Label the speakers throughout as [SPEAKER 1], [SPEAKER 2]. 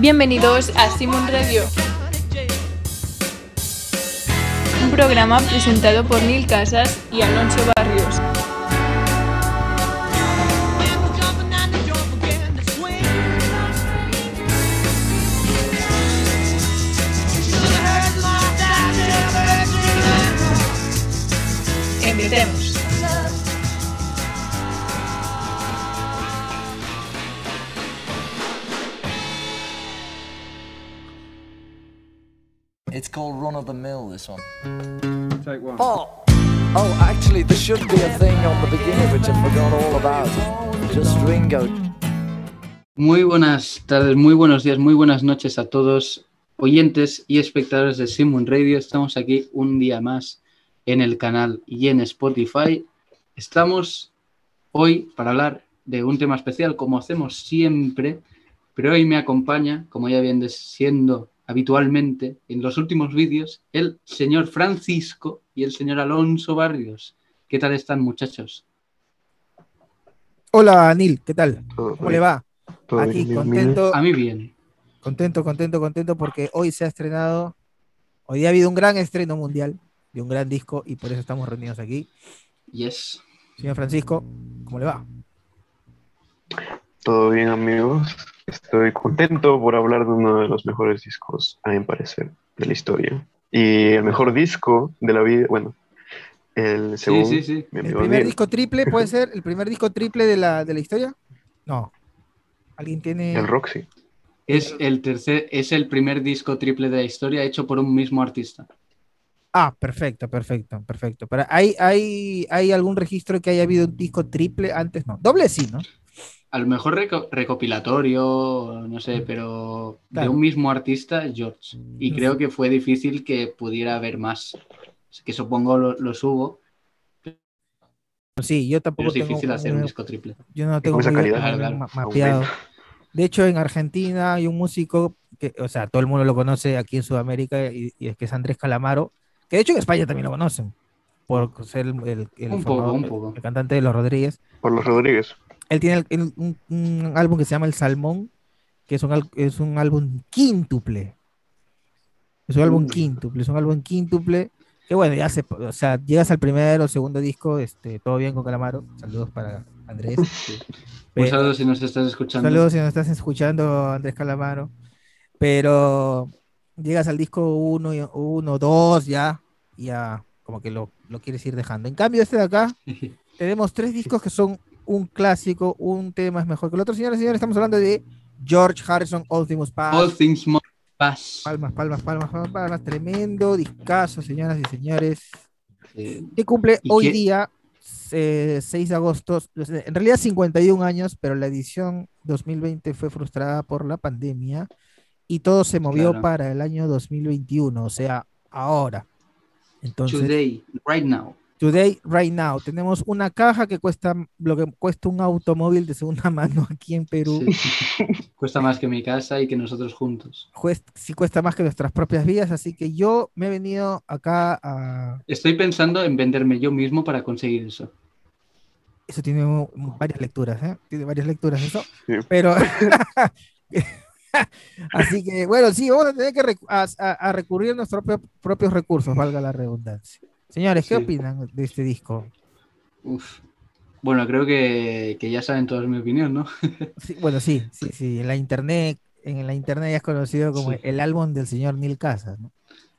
[SPEAKER 1] Bienvenidos a Simon Radio, un programa presentado por Neil Casas y Alonso Barrios. Empecemos.
[SPEAKER 2] Called Run of the Mill, this one.
[SPEAKER 3] Take one.
[SPEAKER 2] Oh! Oh, actually, there should be a thing on the beginning which I forgot all about. Just Ringo.
[SPEAKER 4] Muy buenas tardes, muy buenos días, muy buenas noches a todos, oyentes y espectadores de Simon Radio. Estamos aquí un día más en el canal y en Spotify. Estamos hoy para hablar de un tema especial, como hacemos siempre, pero hoy me acompaña, como ya viene siendo habitualmente en los últimos vídeos, el señor Francisco y el señor Alonso Barrios. ¿Qué tal están, muchachos?
[SPEAKER 5] Hola, Anil, ¿qué tal? ¿Cómo
[SPEAKER 3] bien,
[SPEAKER 5] le va? Aquí,
[SPEAKER 3] bien, bien,
[SPEAKER 5] contento,
[SPEAKER 4] A mí bien.
[SPEAKER 5] contento, contento, contento porque hoy se ha estrenado, hoy día ha habido un gran estreno mundial de un gran disco y por eso estamos reunidos aquí.
[SPEAKER 4] Yes.
[SPEAKER 5] Señor Francisco, ¿cómo le va?
[SPEAKER 3] Todo bien, amigos. Estoy contento por hablar de uno de los mejores discos, a mi parecer, de la historia. Y el mejor disco de la vida, bueno, el
[SPEAKER 4] Sí,
[SPEAKER 3] según
[SPEAKER 4] sí, sí.
[SPEAKER 3] mi
[SPEAKER 5] ¿El primer disco triple puede ser? ¿El primer disco triple de la, de la historia? No. ¿Alguien tiene...?
[SPEAKER 3] el Roxy.
[SPEAKER 4] Es el tercer, es el primer disco triple de la historia hecho por un mismo artista.
[SPEAKER 5] Ah, perfecto, perfecto, perfecto. Pero ¿hay, hay, ¿Hay algún registro que haya habido un disco triple antes? No. Doble sí, ¿no?
[SPEAKER 4] A lo mejor reco- recopilatorio, no sé, pero de
[SPEAKER 5] Claro.
[SPEAKER 4] un mismo artista, George. Y creo que fue difícil que pudiera haber más. Que supongo lo- los hubo,
[SPEAKER 5] Sí, yo
[SPEAKER 4] pero
[SPEAKER 5] tampoco
[SPEAKER 4] es
[SPEAKER 5] tengo
[SPEAKER 4] difícil hacer un
[SPEAKER 5] un-
[SPEAKER 4] disco triple.
[SPEAKER 5] Yo no tengo
[SPEAKER 3] esa calidad,
[SPEAKER 4] claro,
[SPEAKER 5] mapeado. De hecho, en Argentina hay un músico que, o sea, todo el mundo lo conoce aquí en Sudamérica y, y es que es Andrés Calamaro, que de hecho en España también lo conocen, por ser el, el- el
[SPEAKER 4] Un poco, un poco.
[SPEAKER 5] el cantante de Los Rodríguez.
[SPEAKER 3] Por los Rodríguez.
[SPEAKER 5] Él tiene el- el- un, un álbum que se llama El Salmón, que es un, es un álbum quíntuple. Es un álbum
[SPEAKER 3] Mm.
[SPEAKER 5] quíntuple, es un álbum quíntuple. Que bueno, ya se, o sea, llegas al primer o segundo disco, este, todo bien con Calamaro. Saludos para Andrés.
[SPEAKER 4] Un
[SPEAKER 5] Pero-
[SPEAKER 4] saludo si nos estás escuchando.
[SPEAKER 5] Saludos si nos estás escuchando, Andrés Calamaro. Pero llegas al disco 1, 1, 2 ya, ya como que lo, lo quieres ir dejando. En cambio, este de acá, tenemos tres discos que son un clásico, un tema es mejor que el otro. Señores y señores, estamos hablando de George Harrison, All Things.
[SPEAKER 4] All Things Must Pass.
[SPEAKER 5] Palmas, palmas, palmas, palmas, palmas. Tremendo discazo, señoras y señores.
[SPEAKER 4] Eh,
[SPEAKER 5] Que cumple
[SPEAKER 4] ¿Y
[SPEAKER 5] hoy
[SPEAKER 4] qué?
[SPEAKER 5] día, eh, 6 de agosto, en realidad 51 años, pero la edición 2020 fue frustrada por la pandemia y todo se movió
[SPEAKER 4] Claro.
[SPEAKER 5] para el año 2021, o sea, ahora. Entonces,
[SPEAKER 4] today, right now.
[SPEAKER 5] Today, right now, tenemos una caja que cuesta lo que cuesta un automóvil de segunda mano aquí en Perú.
[SPEAKER 4] Sí. Cuesta más que mi casa y que nosotros juntos.
[SPEAKER 5] Cuest- sí cuesta más que nuestras propias vidas, así que yo me he venido acá a...
[SPEAKER 4] Estoy pensando en venderme yo mismo para conseguir eso.
[SPEAKER 5] Eso tiene varias lecturas, ¿eh? Tiene varias lecturas eso.
[SPEAKER 3] Sí.
[SPEAKER 5] Pero. Así que, bueno, sí, vamos a tener que recu- a, a- a recurrir a nuestros propio- propios recursos, valga la redundancia. Señores, ¿qué
[SPEAKER 4] Sí.
[SPEAKER 5] opinan de este disco?
[SPEAKER 4] Uf. Bueno, creo que, que ya saben todos mi opinión, ¿no?
[SPEAKER 5] Sí, bueno, sí, sí, sí. En la internet, en la internet ya es conocido como
[SPEAKER 4] Sí.
[SPEAKER 5] el álbum del señor Mil Casas, ¿no?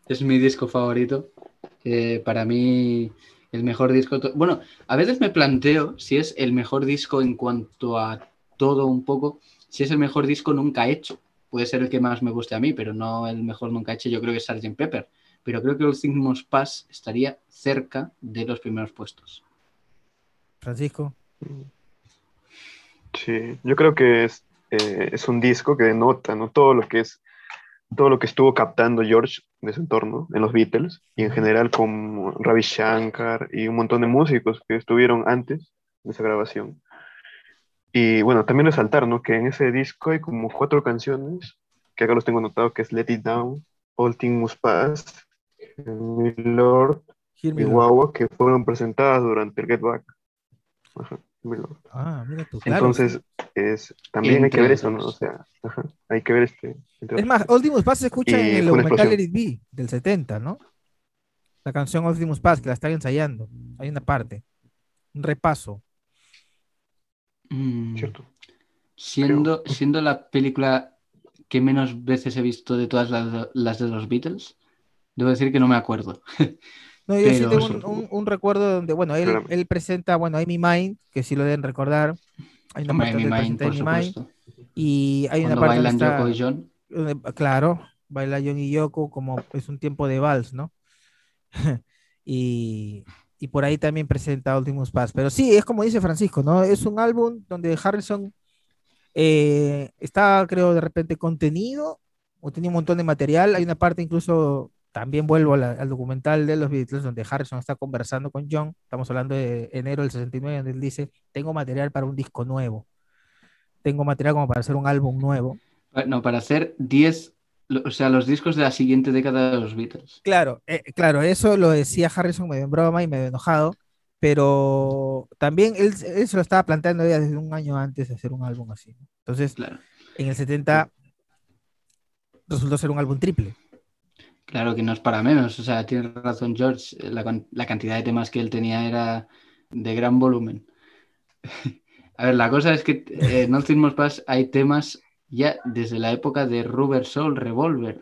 [SPEAKER 4] Es mi disco favorito. Eh, para mí, el mejor disco. Bueno, a veces me planteo si es el mejor disco en cuanto a todo un poco, si es el mejor disco nunca hecho. Puede ser el que más me guste a mí, pero no el mejor nunca hecho. Yo creo que es Sgt. Pepper. Pero creo que All Things Must Pass estaría cerca de los primeros puestos.
[SPEAKER 5] Francisco.
[SPEAKER 3] Sí, yo creo que es, eh, es un disco que denota ¿no? todo lo que es todo lo que estuvo captando George de su entorno en los Beatles y en general con Ravi Shankar y un montón de músicos que estuvieron antes de esa grabación. Y bueno, también resaltar ¿no? que en ese disco hay como cuatro canciones que acá los tengo anotado que es Let It Down, All Things Must Pass, My Lord
[SPEAKER 5] Hear Me
[SPEAKER 3] y
[SPEAKER 5] Lord.
[SPEAKER 3] Guagua que fueron presentadas durante el Get Back. Ajá, My Lord.
[SPEAKER 5] Ah, mira tú, claro.
[SPEAKER 3] Entonces, es, también hay que ver eso, ¿no? O sea, ajá, Hay que ver este.
[SPEAKER 5] Es más, Ultimus Pass se escucha
[SPEAKER 3] Y
[SPEAKER 5] en el documental. It Be del 70, ¿no? La canción Ultimus Pass, que la están ensayando. Hay una parte. Un repaso.
[SPEAKER 4] Mm,
[SPEAKER 3] ¿cierto?
[SPEAKER 4] siendo, siendo la película que menos veces he visto de todas las, las de los Beatles, debo decir que no me acuerdo.
[SPEAKER 5] No, yo sí
[SPEAKER 4] Pero
[SPEAKER 5] tengo
[SPEAKER 3] eso-
[SPEAKER 5] un, un- un recuerdo donde, bueno, él,
[SPEAKER 3] Claro.
[SPEAKER 5] él presenta, bueno, Amy Mind, que sí lo deben recordar. Hay una parte
[SPEAKER 4] Mind,
[SPEAKER 5] presenta
[SPEAKER 4] por
[SPEAKER 5] Amy Mind. Y hay una
[SPEAKER 4] Cuando
[SPEAKER 5] parte donde
[SPEAKER 4] bailan Yoko y John.
[SPEAKER 5] donde- claro, baila John y Yoko como es un tiempo de vals, ¿no? y, y por ahí también presenta Ultimus Pass. Pero sí, es como dice Francisco, ¿no? Es un álbum donde Harrison eh, está, creo, de repente contenido o tenía un montón de material. Hay una parte incluso, también vuelvo la- al documental de los Beatles, donde Harrison está conversando con John. Estamos hablando de enero del 69, donde él dice, tengo material para un disco nuevo. Tengo material como para hacer un álbum nuevo.
[SPEAKER 4] Pa- No, para hacer 10, lo- o sea, los discos de la siguiente década de los Beatles.
[SPEAKER 5] Claro, eh, claro, eso lo decía Harrison medio en broma y medio enojado, pero también él, él se lo estaba planteando ya desde un año antes de hacer un álbum así. Entonces,
[SPEAKER 4] Claro.
[SPEAKER 5] en el 70 resultó ser un álbum triple.
[SPEAKER 4] Claro que no es para menos, o sea, tiene razón George, la, can- la cantidad de temas que él tenía era de gran volumen. A ver, la cosa es que eh, en Nothing More Pass hay temas ya desde la época de Rubber Soul Revolver,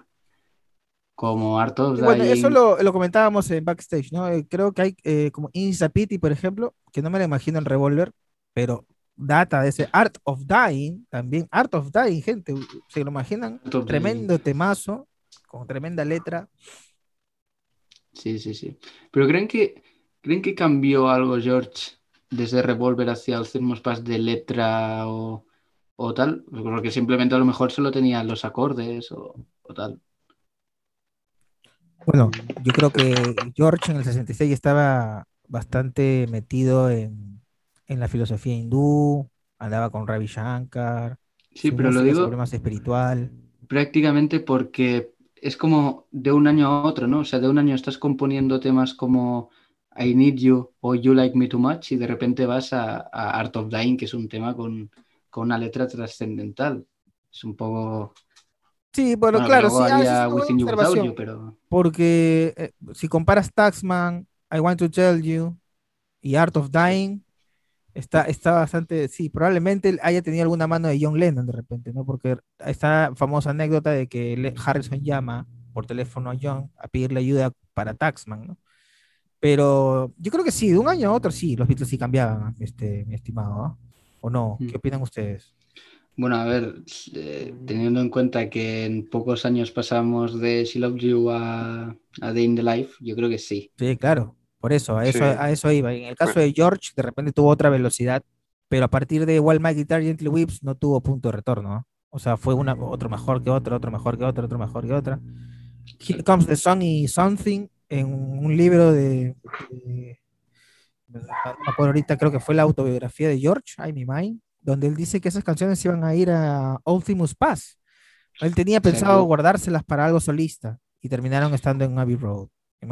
[SPEAKER 4] como Art of
[SPEAKER 5] Y bueno, eso lo, lo comentábamos en backstage, ¿no? Eh, creo que hay eh, como Insapiti, por ejemplo, que no me lo imagino en Revolver, pero data de ese Art of Dying, también Art of Dying, gente, ¿se lo imaginan? Tremendo temazo, con tremenda letra.
[SPEAKER 4] Sí, sí, sí. Pero ¿creen que, ¿creen que cambió algo George desde Revolver hacia Nothing More Pass de letra o, o tal? Porque simplemente a lo mejor solo tenía los acordes o, o tal.
[SPEAKER 5] Bueno, yo creo que George en el 66 estaba bastante metido en, en la filosofía hindú, andaba con Ravi Shankar,
[SPEAKER 4] Sí, pero lo digo
[SPEAKER 5] más espiritual.
[SPEAKER 4] prácticamente porque es como de un año a otro, ¿no? O sea, de un año estás componiendo temas como I Need You o You Like Me Too Much y de repente vas a, a Art of Dying, que es un tema con, con una letra trascendental. Es un poco...
[SPEAKER 5] Sí, bueno, claro, sí,
[SPEAKER 4] Within You You, pero...
[SPEAKER 5] porque eh, si comparas Taxman, I Want to Tell You y Art of Dying, está, está bastante, sí, probablemente haya tenido alguna mano de John Lennon de repente, ¿no? Porque esta famosa anécdota de que Harrison llama por teléfono a John a pedirle ayuda para Taxman, ¿no? Pero yo creo que sí, de un año a otro sí, los Beatles sí cambiaban, este, mi estimado, ¿no? ¿O no? ¿Qué opinan ustedes?
[SPEAKER 4] Bueno, a ver, eh, teniendo en cuenta que en pocos años pasamos de She Loves You a, a Day in the Life, yo creo que sí.
[SPEAKER 5] Sí, claro, por eso, a eso,
[SPEAKER 3] Sí.
[SPEAKER 5] a eso iba. En el caso
[SPEAKER 3] Bueno.
[SPEAKER 5] de George, de repente tuvo otra velocidad, pero a partir de Wild My Guitar Gently Whips no tuvo punto de retorno, ¿no? O sea, fue una, otro mejor que otro, otro mejor que otro, otro mejor que otra. Here Comes the Sun y Something en un libro de, de- no me acuerdo ahorita, creo que fue la autobiografía de George, I Me Mine, donde él dice que esas canciones iban a ir a Ultimus Pass. Él tenía pensado guardárselas para algo solista y terminaron estando en Abbey Road.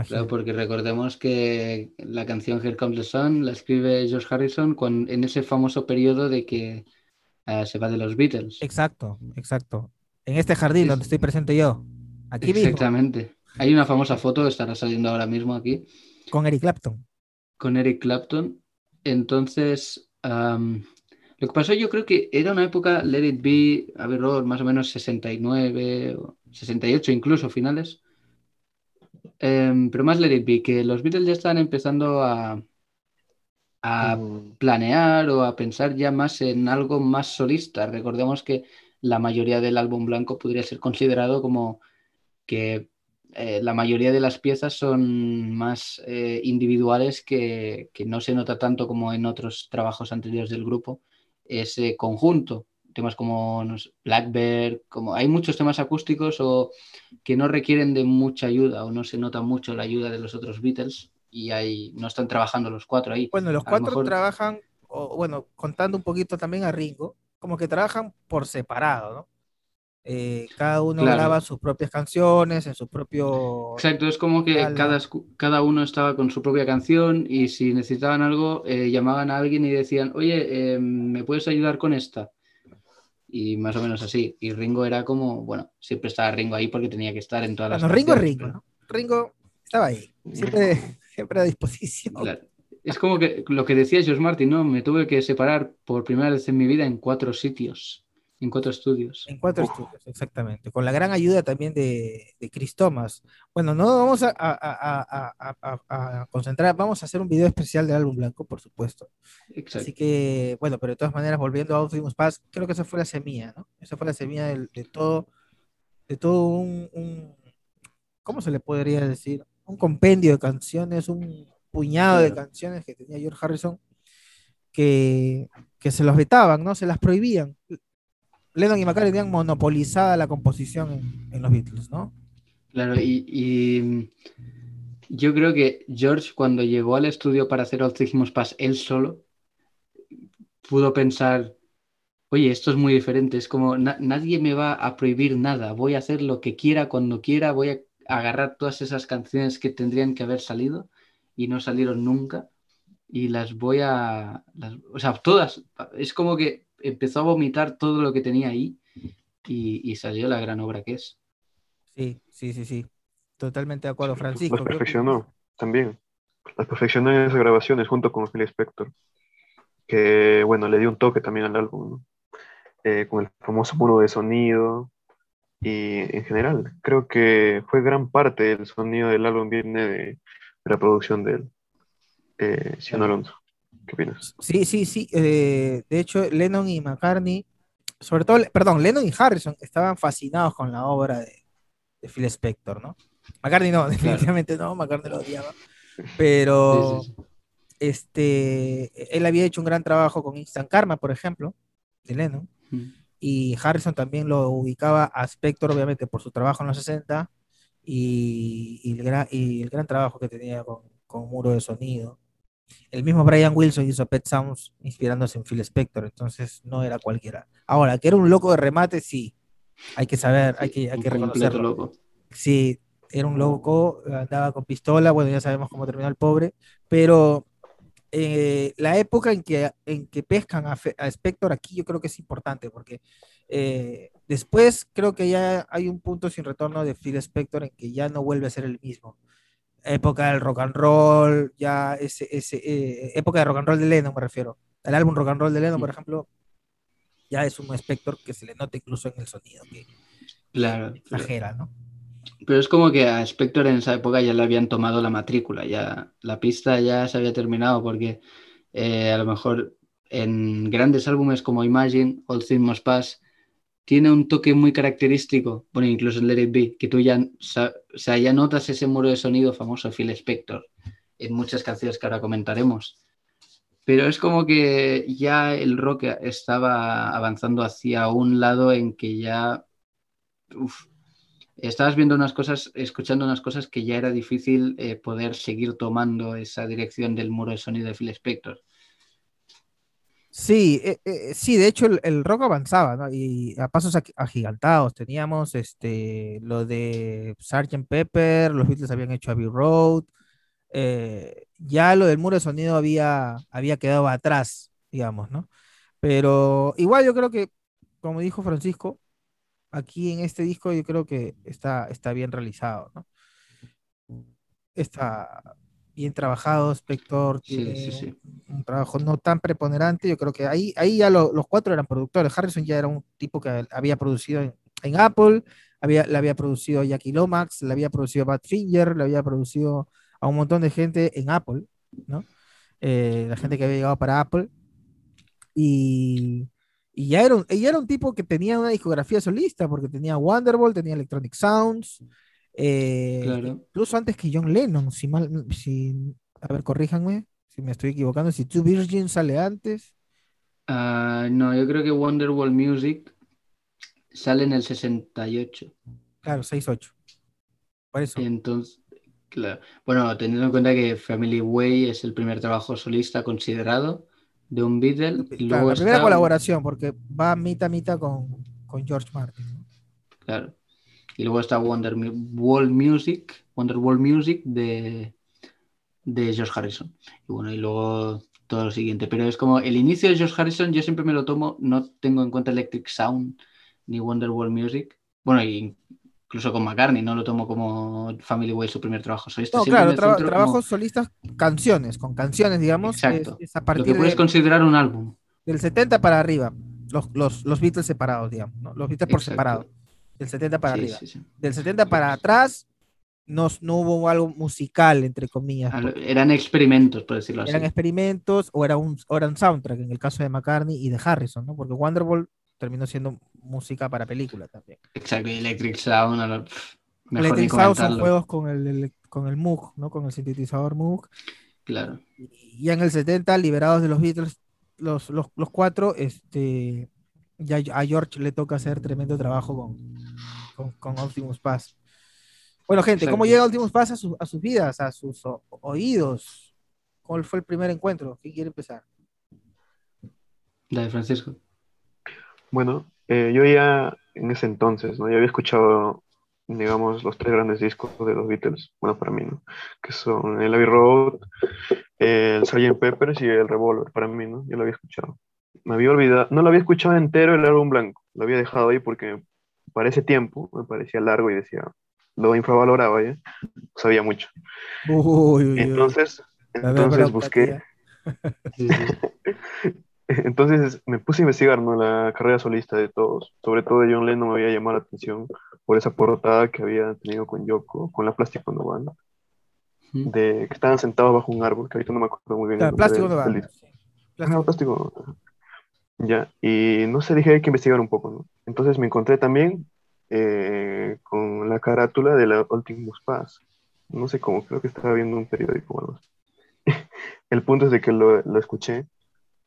[SPEAKER 4] Claro, porque recordemos que la canción Here Comes the Sun la escribe George Harrison en ese famoso periodo de que eh, se va de los Beatles.
[SPEAKER 5] Exacto, exacto. En este jardín donde estoy presente yo, aquí mismo,
[SPEAKER 4] Exactamente. Hay una famosa foto, estará saliendo ahora mismo aquí,
[SPEAKER 5] con Eric Clapton.
[SPEAKER 4] con Eric Clapton. Entonces, am, lo que pasó yo creo que era una época, Let It Be, a ver, más o menos 69 o 68 incluso finales. Em, pero más Let It Be, que los Beatles ya estaban empezando a, a
[SPEAKER 3] Mm,
[SPEAKER 4] planear o a pensar ya más en algo más solista. Recordemos que la mayoría del álbum blanco podría ser considerado como que eh, la mayoría de las piezas son más eh, individuales que, que no se nota tanto como en otros trabajos anteriores del grupo ese conjunto. Temas como no sé, Blackbird, como hay muchos temas acústicos o que no requieren de mucha ayuda o no se nota mucho la ayuda de los otros Beatles y ahí no están trabajando los cuatro ahí.
[SPEAKER 5] Bueno, los
[SPEAKER 4] A lo
[SPEAKER 5] cuatro
[SPEAKER 4] mejor-
[SPEAKER 5] trabajan, o, bueno, contando un poquito también a Ringo, como que trabajan por separado, ¿no? Eh, cada uno
[SPEAKER 4] Claro.
[SPEAKER 5] graba sus propias canciones en su propio...
[SPEAKER 4] Exacto, es como que cada, cada uno estaba con su propia canción y si necesitaban algo, eh, llamaban a alguien y decían, oye, eh, ¿me puedes ayudar con esta? Y más o menos así. Y Ringo era como, bueno, siempre estaba Ringo ahí porque tenía que estar en todas las
[SPEAKER 5] Bueno, Ringo es Ringo. Ringo estaba ahí, siempre, siempre a disposición.
[SPEAKER 4] Claro. Es como que lo que decía George Martin, ¿no? Me tuve que separar por primera vez en mi vida en cuatro sitios, en cuatro estudios.
[SPEAKER 5] En cuatro estudios, exactamente. Con la gran ayuda también de, de Chris Thomas. Bueno, no vamos a, a- a- a- a- a- a concentrar, vamos a hacer un video especial del álbum blanco, por supuesto.
[SPEAKER 4] Exacto.
[SPEAKER 5] Así que, bueno, pero de todas maneras, volviendo a Optimus Pass, creo que esa fue la semilla, ¿no? Esa fue la semilla de, todo, de todo un, un- ¿cómo se le podría decir? Un compendio de canciones, un puñado de canciones que tenía George Harrison que, que se los vetaban, ¿no? Se las prohibían. Lennon y McCartney tenían monopolizada la composición en, los Beatles, ¿no?
[SPEAKER 4] Claro, y, mm, yo creo que George cuando llegó al estudio para hacer Optimus Pass él solo, pudo pensar, oye, esto es muy diferente, es como "Na- nadie me va a prohibir nada, voy a hacer lo que quiera cuando quiera, voy a agarrar todas esas canciones que tendrían que haber salido y no salieron nunca y las voy a, o sea, todas, es como que empezó a vomitar todo lo que tenía ahí y, y salió la gran obra que es.
[SPEAKER 5] Sí, sí, sí, sí. Totalmente de acuerdo, Francisco.
[SPEAKER 3] Las
[SPEAKER 5] que-
[SPEAKER 3] perfeccionó también. Las perfeccionó en esas grabaciones junto con Phil Spector. Que, bueno, le dio un toque también al álbum, ¿no? Eh, con el famoso muro de sonido. Y en general, creo que fue gran parte del sonido del álbum viene de, de la producción de él. Eh, Sion Alonso. ¿Qué opinas?
[SPEAKER 5] Sí, sí, sí. eh, de hecho, Lennon y McCartney, sobre todo, perdón, Lennon y Harrison estaban fascinados con la obra de, de Phil Spector, ¿no? McCartney no, definitivamente no, McCartney lo odiaba. Pero
[SPEAKER 4] Sí, sí, sí.
[SPEAKER 5] este, él había hecho un gran trabajo con Instant Karma, por ejemplo, de Lennon.
[SPEAKER 4] Mm.
[SPEAKER 5] Y Harrison también lo ubicaba a Spector, obviamente, por su trabajo en los 60 y, y el, gran, y el gran trabajo que tenía con, con Muro de Sonido. El mismo Brian Wilson hizo Pet Sounds inspirándose en Phil Spector, entonces no era cualquiera. Ahora, que era un loco de remate, sí. Hay que saber, hay que, hay que reconocerlo.
[SPEAKER 4] loco.
[SPEAKER 5] Sí, era un loco, andaba con pistola, bueno, ya sabemos cómo terminó el pobre, pero eh, la época en que, en que pescan a, Fe- a Spector aquí yo creo que es importante, porque eh, después creo que ya hay un punto sin retorno de Phil Spector en que ya no vuelve a ser el mismo. Época del rock and roll, ya ese, ese, eh, época de rock and roll de Lennon me refiero. El álbum rock and roll de Lennon, por ejemplo, ya es un Spector que se le nota incluso en el sonido, que
[SPEAKER 4] Claro.
[SPEAKER 5] Exagera, ¿no?
[SPEAKER 4] pero es como que a Spector en esa época ya le habían tomado la matrícula, ya la pista ya se había terminado porque eh, a lo mejor en grandes álbumes como Imagine, All Things Must Pass, tiene un toque muy característico, bueno, incluso en Let It Be, que tú ya, o sea, ya notas ese muro de sonido famoso Phil Spector en muchas canciones que ahora comentaremos. Pero es como que ya el rock estaba avanzando hacia un lado en que ya uf, estabas viendo unas cosas, escuchando unas cosas que ya era difícil eh, poder seguir tomando esa dirección del muro de sonido de Phil Spector.
[SPEAKER 5] Sí, eh, eh, sí, de hecho el, rock avanzaba, ¿no? Y a pasos ag- agigantados. Teníamos este, lo de Sgt. Pepper, los Beatles habían hecho Abbey Road. eh, ya lo del muro de sonido había, había quedado atrás, digamos, ¿no? Pero igual yo creo que, como dijo Francisco, aquí en este disco yo creo que está, está bien realizado, ¿no? Está bien trabajado, Spector
[SPEAKER 4] Sí,
[SPEAKER 5] tiene
[SPEAKER 4] sí, sí.
[SPEAKER 5] un trabajo no tan preponderante. Yo creo que ahí, ahí ya lo- los cuatro eran productores. Harrison ya era un tipo que había producido en, en Apple, había, le había producido Jackie Lomax, le había producido a Badfinger, le había producido a un montón de gente en Apple, ¿no? Eh, la gente que había llegado para Apple. Y, y ya, era un, ya era un tipo que tenía una discografía solista, porque tenía Wonderwall, tenía Electronic Sounds, eh,
[SPEAKER 4] Claro.
[SPEAKER 5] incluso antes que John Lennon, si mal, si, a ver, corríjanme si me estoy equivocando, si Two Virgin sale antes.
[SPEAKER 4] Ah, no, yo creo que Wonderwall Music sale en el 68.
[SPEAKER 5] Claro, 6-8. Por eso.
[SPEAKER 4] Entonces, claro. Bueno, teniendo en cuenta que Family Way es el primer trabajo solista considerado de un Beatle. y
[SPEAKER 5] Claro,
[SPEAKER 4] luego
[SPEAKER 5] la primera
[SPEAKER 4] está-
[SPEAKER 5] colaboración, porque va mitad a mitad con, con George Martin.
[SPEAKER 4] Claro. Y luego está Wonderwall Music, Wonderwall Music de, de George Harrison. Y bueno, y luego todo lo siguiente. Pero es como el inicio de George Harrison, yo siempre me lo tomo, no tengo en cuenta Electric Sound ni Wonderwall Music. Bueno, y incluso con McCartney, no lo tomo como Family Way su primer trabajo solista.
[SPEAKER 5] No, claro,
[SPEAKER 4] como-
[SPEAKER 5] trabajos solistas, canciones, con canciones, digamos, es,
[SPEAKER 4] Exacto.
[SPEAKER 5] es a
[SPEAKER 4] Lo que puedes
[SPEAKER 5] de-
[SPEAKER 4] considerar un álbum.
[SPEAKER 5] del 70 para arriba, los, los, los Beatles separados, digamos, ¿no? los Beatles por
[SPEAKER 4] Exacto.
[SPEAKER 5] separado, del 70 para
[SPEAKER 4] Sí,
[SPEAKER 5] arriba.
[SPEAKER 4] sí, sí.
[SPEAKER 5] Del 70 para atrás no, no hubo algo musical, entre comillas.
[SPEAKER 4] Eran experimentos, por decirlo así.
[SPEAKER 5] Eran experimentos o era un, o era un soundtrack en el caso de McCartney y de Harrison, ¿no? Porque Wonderwall terminó siendo música para película también.
[SPEAKER 4] Exacto, y Electric Sound, mejor
[SPEAKER 5] Electric Sound son juegos con el, el- con el Moog, ¿no? Con el sintetizador Moog.
[SPEAKER 4] Claro.
[SPEAKER 5] Y en el 70, liberados de los Beatles, los, los, los cuatro, este, ya a George le toca hacer tremendo trabajo con, con, con Optimus Pass. Bueno, gente, ¿cómo llega Optimus Pass a, su- a sus vidas, a sus o- oídos? ¿Cuál fue el primer encuentro? ¿Quién quiere empezar?
[SPEAKER 4] La de Francisco.
[SPEAKER 3] Bueno, eh, yo ya en ese entonces, ¿no? Ya había escuchado, digamos, los tres grandes discos de los Beatles, bueno, para mí, ¿no? Que son el Abbey Road, el Sgt. Peppers y el Revolver, para mí, ¿no? Yo lo había escuchado. Me había olvidado, no lo había escuchado entero el álbum blanco, lo había dejado ahí porque para ese tiempo me parecía largo y decía, lo infravaloraba, ¿ya? Sabía mucho.
[SPEAKER 5] Uy, uy, uy.
[SPEAKER 3] Entonces, entonces busqué,
[SPEAKER 4] Sí, sí.
[SPEAKER 3] Entonces me puse a investigar ¿no? la carrera solista de todos, sobre todo de John Lennon me había llamado la atención por esa portada que había tenido con Yoko, con la Plástico Novan,
[SPEAKER 4] Ujú.
[SPEAKER 3] de que estaban sentados bajo un árbol, que ahorita no me acuerdo muy bien.
[SPEAKER 5] Claro, plástico. Sí,
[SPEAKER 3] Ah,
[SPEAKER 5] plástico.
[SPEAKER 3] Ya, y no sé, dije hay que investigar un poco, ¿no? Entonces me encontré también eh, con la carátula de la Ultimus Pass. No sé cómo, creo que estaba viendo un periódico o algo así. El punto es de que lo, lo escuché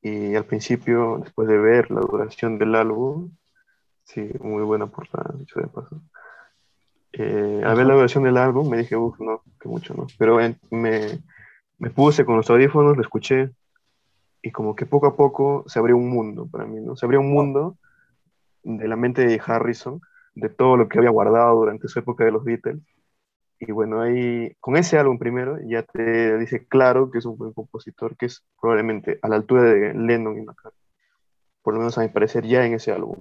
[SPEAKER 3] y al principio, después de ver la duración del álbum, sí, muy buena portada, dicho de paso. Eh, al ver la duración del álbum me dije, uff, no, que mucho, ¿no? Pero en- me, me puse con los audífonos, lo escuché y como que poco a poco se abrió un mundo para mí, ¿no? Se abrió un mundo de la mente de Harrison, de todo lo que había guardado durante su época de los Beatles. Y bueno, ahí con ese álbum primero ya te dice claro que es un buen compositor, que es probablemente a la altura de Lennon y McCartney. Por lo menos a mi parecer ya en ese álbum.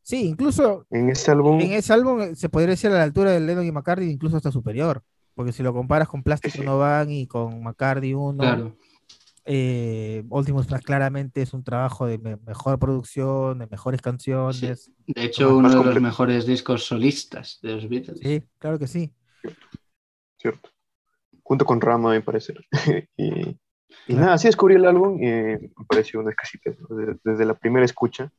[SPEAKER 5] Sí, incluso
[SPEAKER 3] En ese álbum,
[SPEAKER 5] en ese álbum eh, se podría decir a la altura de Lennon y McCartney, incluso hasta superior. Porque si lo comparas con Plastic
[SPEAKER 3] Sí.
[SPEAKER 5] No Van y con McCartney 1,
[SPEAKER 4] Claro.
[SPEAKER 5] Eh, Ultimus Pass claramente es un trabajo de me- mejor producción, de mejores canciones.
[SPEAKER 4] De hecho, uno de los mejores discos solistas de los Beatles.
[SPEAKER 5] Sí, claro que sí.
[SPEAKER 3] ¿cierto? Junto con Rama, a mi parecer. y, y
[SPEAKER 5] Claro.
[SPEAKER 3] nada, así descubrí el álbum y me pareció una exquisitez, ¿no? desde, desde la primera escucha.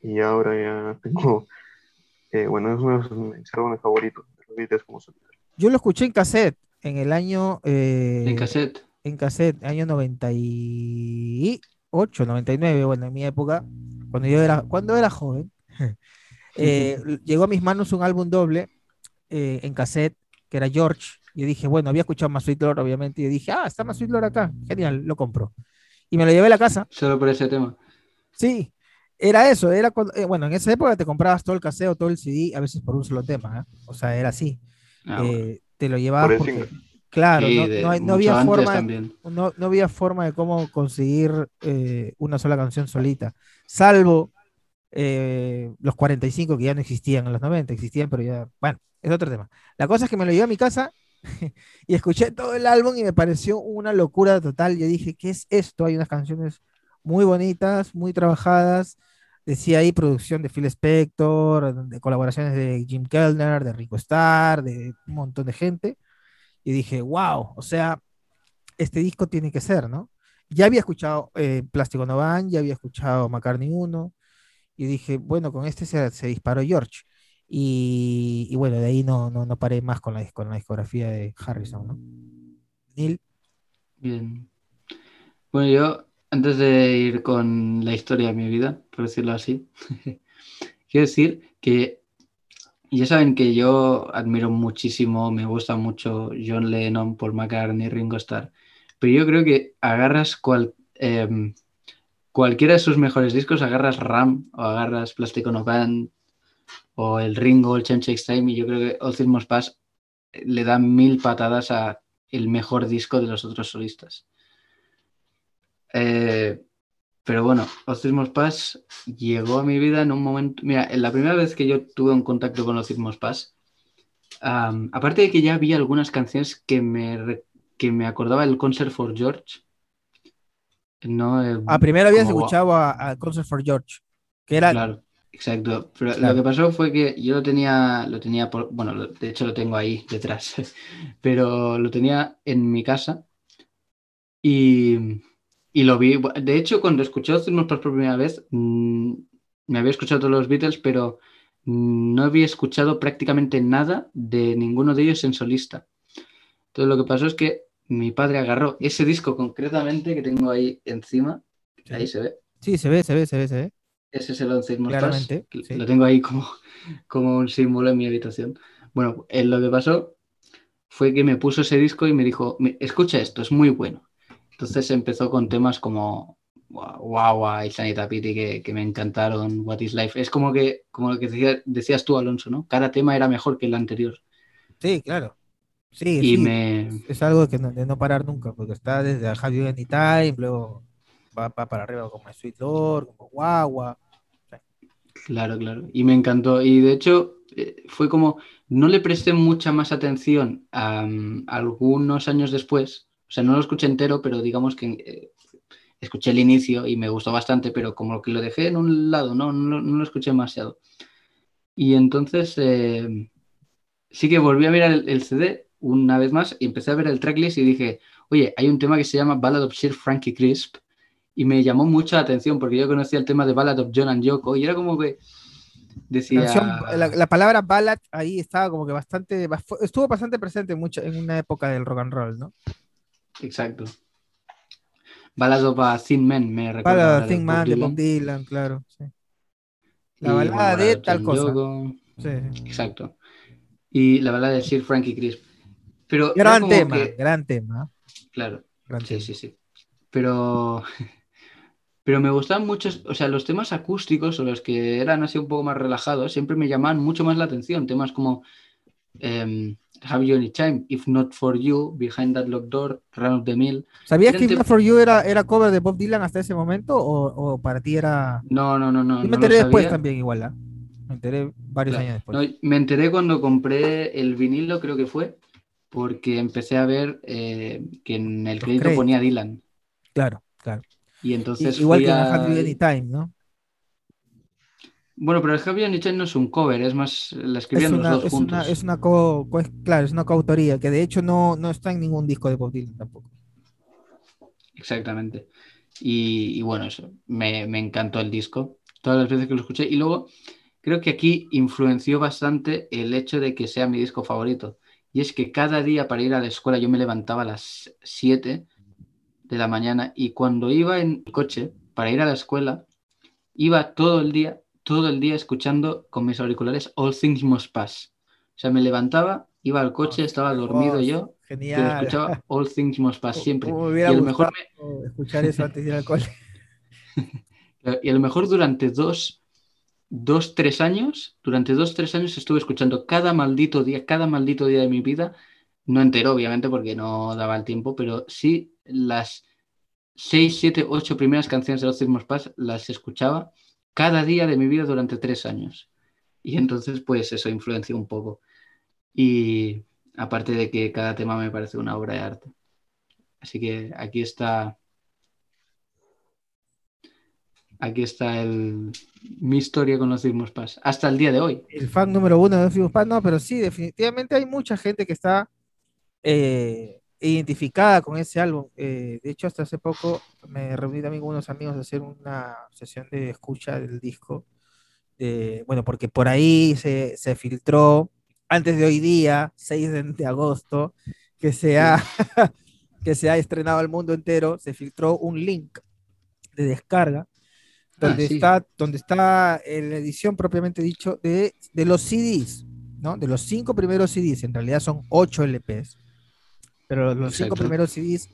[SPEAKER 3] Y ahora ya tengo, eh, bueno, es uno de mis álbumes favoritos de los Beatles como solitario.
[SPEAKER 5] Yo lo escuché en cassette en el año. eh,
[SPEAKER 4] En cassette.
[SPEAKER 5] En cassette, año 98, 99, bueno, en mi época, cuando yo era, cuando era joven, eh, llegó a mis manos un álbum doble eh, en cassette, que era George. Yo dije, bueno, había escuchado más Sweet Lord, obviamente, y yo dije, ah, está más Sweet Lord acá, genial, lo compro. Y me lo llevé a la casa,
[SPEAKER 4] Solo por ese tema.
[SPEAKER 5] sí, era eso, era cuando, eh, bueno, en esa época te comprabas todo el cassette o todo el CD, a veces por un solo tema, ¿eh? o sea, era así.
[SPEAKER 4] Ah, bueno.
[SPEAKER 5] Eh, te lo llevabas
[SPEAKER 3] Por el
[SPEAKER 5] porque,
[SPEAKER 3] single.
[SPEAKER 5] Claro,
[SPEAKER 4] Sí,
[SPEAKER 5] no, no había forma de no había forma de cómo conseguir eh, una sola canción solita, salvo eh, los 45 que ya no existían en los 90, existían, pero ya, bueno, es otro tema. La cosa es que me lo llevé a mi casa y escuché todo el álbum y me pareció una locura total. Yo dije, ¿qué es esto? Hay unas canciones muy bonitas, muy trabajadas. Decía ahí producción de Phil Spector, de colaboraciones de Jim Kellner, de Rico Starr, de un montón de gente. Y dije, wow, o sea, este disco tiene que ser, ¿no? Ya había escuchado eh, Plástico No Van, ya había escuchado McCartney 1, y dije, bueno, con este se, se disparó George. Y, y bueno, de ahí no, no, no paré más con la, con la discografía de Harrison, ¿no? Neil,
[SPEAKER 4] Bien. Bueno, yo, antes de ir con la historia de mi vida, por decirlo así, quiero decir que ya saben que yo admiro muchísimo, me gusta mucho John Lennon, Paul McCartney, Ringo Starr, pero yo creo que agarras cual, em, cualquiera de sus mejores discos, agarras Ram o agarras Plastic No Band o el Ringo, el Change Takes Time, y yo creo que Ultimate Pass le da mil patadas a el mejor disco de los otros solistas. Eh, pero bueno, Ocismos Pass llegó a mi vida en un momento. Mira, en la primera vez que yo tuve un contacto con Ocismos Pass, am, aparte de que ya había algunas canciones que me, que me acordaba del Concert for George. No, Eh,
[SPEAKER 5] Ah, primero habías escuchado a, a Concert for George, que era
[SPEAKER 4] Claro, exacto. Pero
[SPEAKER 5] Claro.
[SPEAKER 4] lo que pasó fue que yo lo tenía, lo tenía por, bueno, lo- de hecho lo tengo ahí detrás, pero lo tenía en mi casa y, y lo vi. De hecho, cuando escuché los Ritmos por primera vez, mm, me había escuchado todos los Beatles, pero no había escuchado prácticamente nada de ninguno de ellos en solista. Entonces lo que pasó es que mi padre agarró ese disco concretamente que tengo ahí encima, ahí se ve.
[SPEAKER 5] Sí, se ve, se ve, se ve, se ve.
[SPEAKER 4] Ese es el Once Pass.
[SPEAKER 5] Claramente, sí.
[SPEAKER 4] Lo tengo ahí como, como un símbolo en mi habitación. Bueno, eh, lo que pasó fue que me puso ese disco y me dijo, "Mi- escucha esto, es muy bueno. Entonces empezó con temas como Guau y Sanita Pity que, que me encantaron, What is Life. Es como que, como lo que decía- decías tú, Alonso, ¿no? Cada tema era mejor que el anterior.
[SPEAKER 5] Sí, claro. Sí,
[SPEAKER 4] Y
[SPEAKER 5] sí,
[SPEAKER 4] me...
[SPEAKER 5] es algo que no, de no parar nunca, porque está desde Have You Any Time, luego va, va para arriba como Sweet Lord, como Guagua.
[SPEAKER 4] Claro, claro. Y me encantó. Y de hecho, eh, fue como, no le presté mucha más atención a, algunos años después. O sea, no lo escuché entero, pero digamos que eh, escuché el inicio y me gustó bastante, pero como que lo dejé en un lado, no, no, no lo escuché demasiado. Y entonces eh, sí que volví a mirar el, CD una vez más y empecé a ver el tracklist y dije, oye, hay un tema que se llama Ballad of Sir Frankie Crisp y me llamó mucho la atención porque yo conocía el tema de Ballad of John and Yoko y era como que decía...
[SPEAKER 5] Canción- la, la palabra ballad ahí estaba como que bastante, estuvo bastante presente mucho en una época del rock and roll, ¿no?
[SPEAKER 4] Exacto. Ballad of a Thin Man, me recuerda.
[SPEAKER 5] Para
[SPEAKER 4] de
[SPEAKER 5] Think
[SPEAKER 4] Bob
[SPEAKER 5] Man de. Bob Dylan, claro. sí. La balada de
[SPEAKER 4] Ballad of
[SPEAKER 5] tal cosa. Sí.
[SPEAKER 4] Exacto. Y la balada de Sir Frankie Crisp. Pero
[SPEAKER 5] Gran tema,
[SPEAKER 4] que-
[SPEAKER 5] gran tema.
[SPEAKER 4] Claro,
[SPEAKER 5] gran
[SPEAKER 4] sí,
[SPEAKER 5] tema.
[SPEAKER 4] sí, sí. Pero, pero me gustaban muchos, o sea, los temas acústicos o los que eran así un poco más relajados, siempre me llamaban mucho más la atención. Temas como em, Have You Any Time, If Not For You, Behind That Locked Door, Run of the Mill.
[SPEAKER 5] ¿Sabías que If Not For You era, era cover de Bob Dylan hasta ese momento o, o para ti era...
[SPEAKER 4] No, no, no, no.
[SPEAKER 5] Yo me
[SPEAKER 4] no
[SPEAKER 5] enteré después también igual, ¿ah? Me enteré varios
[SPEAKER 4] Claro.
[SPEAKER 5] años después.
[SPEAKER 4] No, me enteré cuando compré el vinilo, creo que fue, porque empecé a ver eh, que en el crédito ponía Dylan.
[SPEAKER 5] Claro, claro.
[SPEAKER 4] Y entonces
[SPEAKER 5] igual que en
[SPEAKER 4] a-
[SPEAKER 5] Have You Any Time, ¿no?
[SPEAKER 4] Bueno, pero el Javier Nietzsche no es un cover, es más, la
[SPEAKER 5] Es
[SPEAKER 4] escribían
[SPEAKER 5] una,
[SPEAKER 4] los dos
[SPEAKER 5] es
[SPEAKER 4] juntos.
[SPEAKER 5] una, es una co, co- es- claro, es una coautoría, que de hecho no, no está en ningún disco de Bob Dylan tampoco.
[SPEAKER 4] Exactamente. Y, y bueno, eso, me, me encantó el disco, todas las veces que lo escuché. Y luego, creo que aquí influenció bastante el hecho de que sea mi disco favorito. Y es que cada día para ir a la escuela yo me levantaba a las 7 de la mañana y cuando iba en el coche para ir a la escuela, iba todo el día, todo el día escuchando con mis auriculares All Things Must Pass. O sea, me levantaba, iba al coche, estaba dormido
[SPEAKER 5] Oh,
[SPEAKER 4] yo, pero
[SPEAKER 5] Genial.
[SPEAKER 4] escuchaba All Things Must Pass siempre.
[SPEAKER 5] Me
[SPEAKER 4] Y a lo mejor
[SPEAKER 5] escuchar eso antes de ir al cole.
[SPEAKER 4] me- y a lo mejor durante dos, dos, tres años, durante dos, tres años estuve escuchando cada maldito día, cada maldito día de mi vida, no entero, obviamente, porque no daba el tiempo, pero sí las seis, siete, ocho primeras canciones de los Sismos Pass las escuchaba cada día de mi vida durante tres años. Y entonces, pues eso influenció un poco. Y aparte de que cada tema me parece una obra de arte. Así que aquí está. Aquí está el, mi historia con los Sismos Pass. Hasta el día de hoy.
[SPEAKER 5] El fan número uno de Optimus Prime, no, pero sí, definitivamente hay mucha gente que está eh, identificada con ese álbum. Eh, de hecho, hasta hace poco me reuní también con unos amigos a hacer una sesión de escucha del disco. de- bueno, porque por ahí se, se filtró antes de hoy día, 6 de, de agosto, que se, ha, que se ha estrenado al mundo entero, se filtró un link de descarga donde,
[SPEAKER 4] Ah, sí.
[SPEAKER 5] está, donde está en la edición propiamente dicho de, de los CDs, ¿no? De los cinco primeros CDs, en realidad son ocho LPs, pero los cinco
[SPEAKER 4] Exacto.
[SPEAKER 5] primeros CDs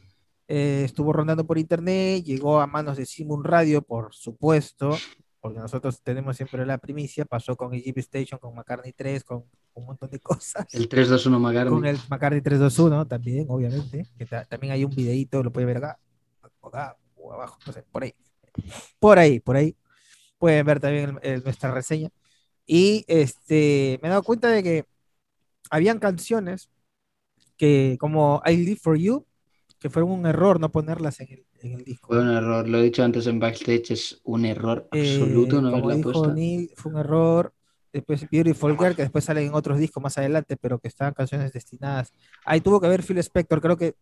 [SPEAKER 5] eh, estuvo rondando por internet, llegó a manos de Simon Radio, por supuesto, porque nosotros tenemos siempre la primicia, pasó con Egypt Station, con McCartney 3, con un montón de cosas.
[SPEAKER 4] El 321 McCartney.
[SPEAKER 5] Con el McCartney 321 también, obviamente, que ta- también hay un videíto, lo puede ver acá. acá, o abajo, no sé, por ahí. Por ahí, por ahí. Pueden ver también el- el- nuestra reseña. Y este, me he dado cuenta de que habían canciones que, como I Live For You, que fueron un error no ponerlas en el, en el disco.
[SPEAKER 4] Fue un error, lo he dicho antes en backstage, es un error
[SPEAKER 5] Eh,
[SPEAKER 4] absoluto no
[SPEAKER 5] como
[SPEAKER 4] haberla
[SPEAKER 5] dijo
[SPEAKER 4] puesta.
[SPEAKER 5] Neil, fue un error. Después Beautiful Girl, que después salen en otros discos más adelante, pero que estaban canciones destinadas. Ahí tuvo que ver Phil Spector, creo que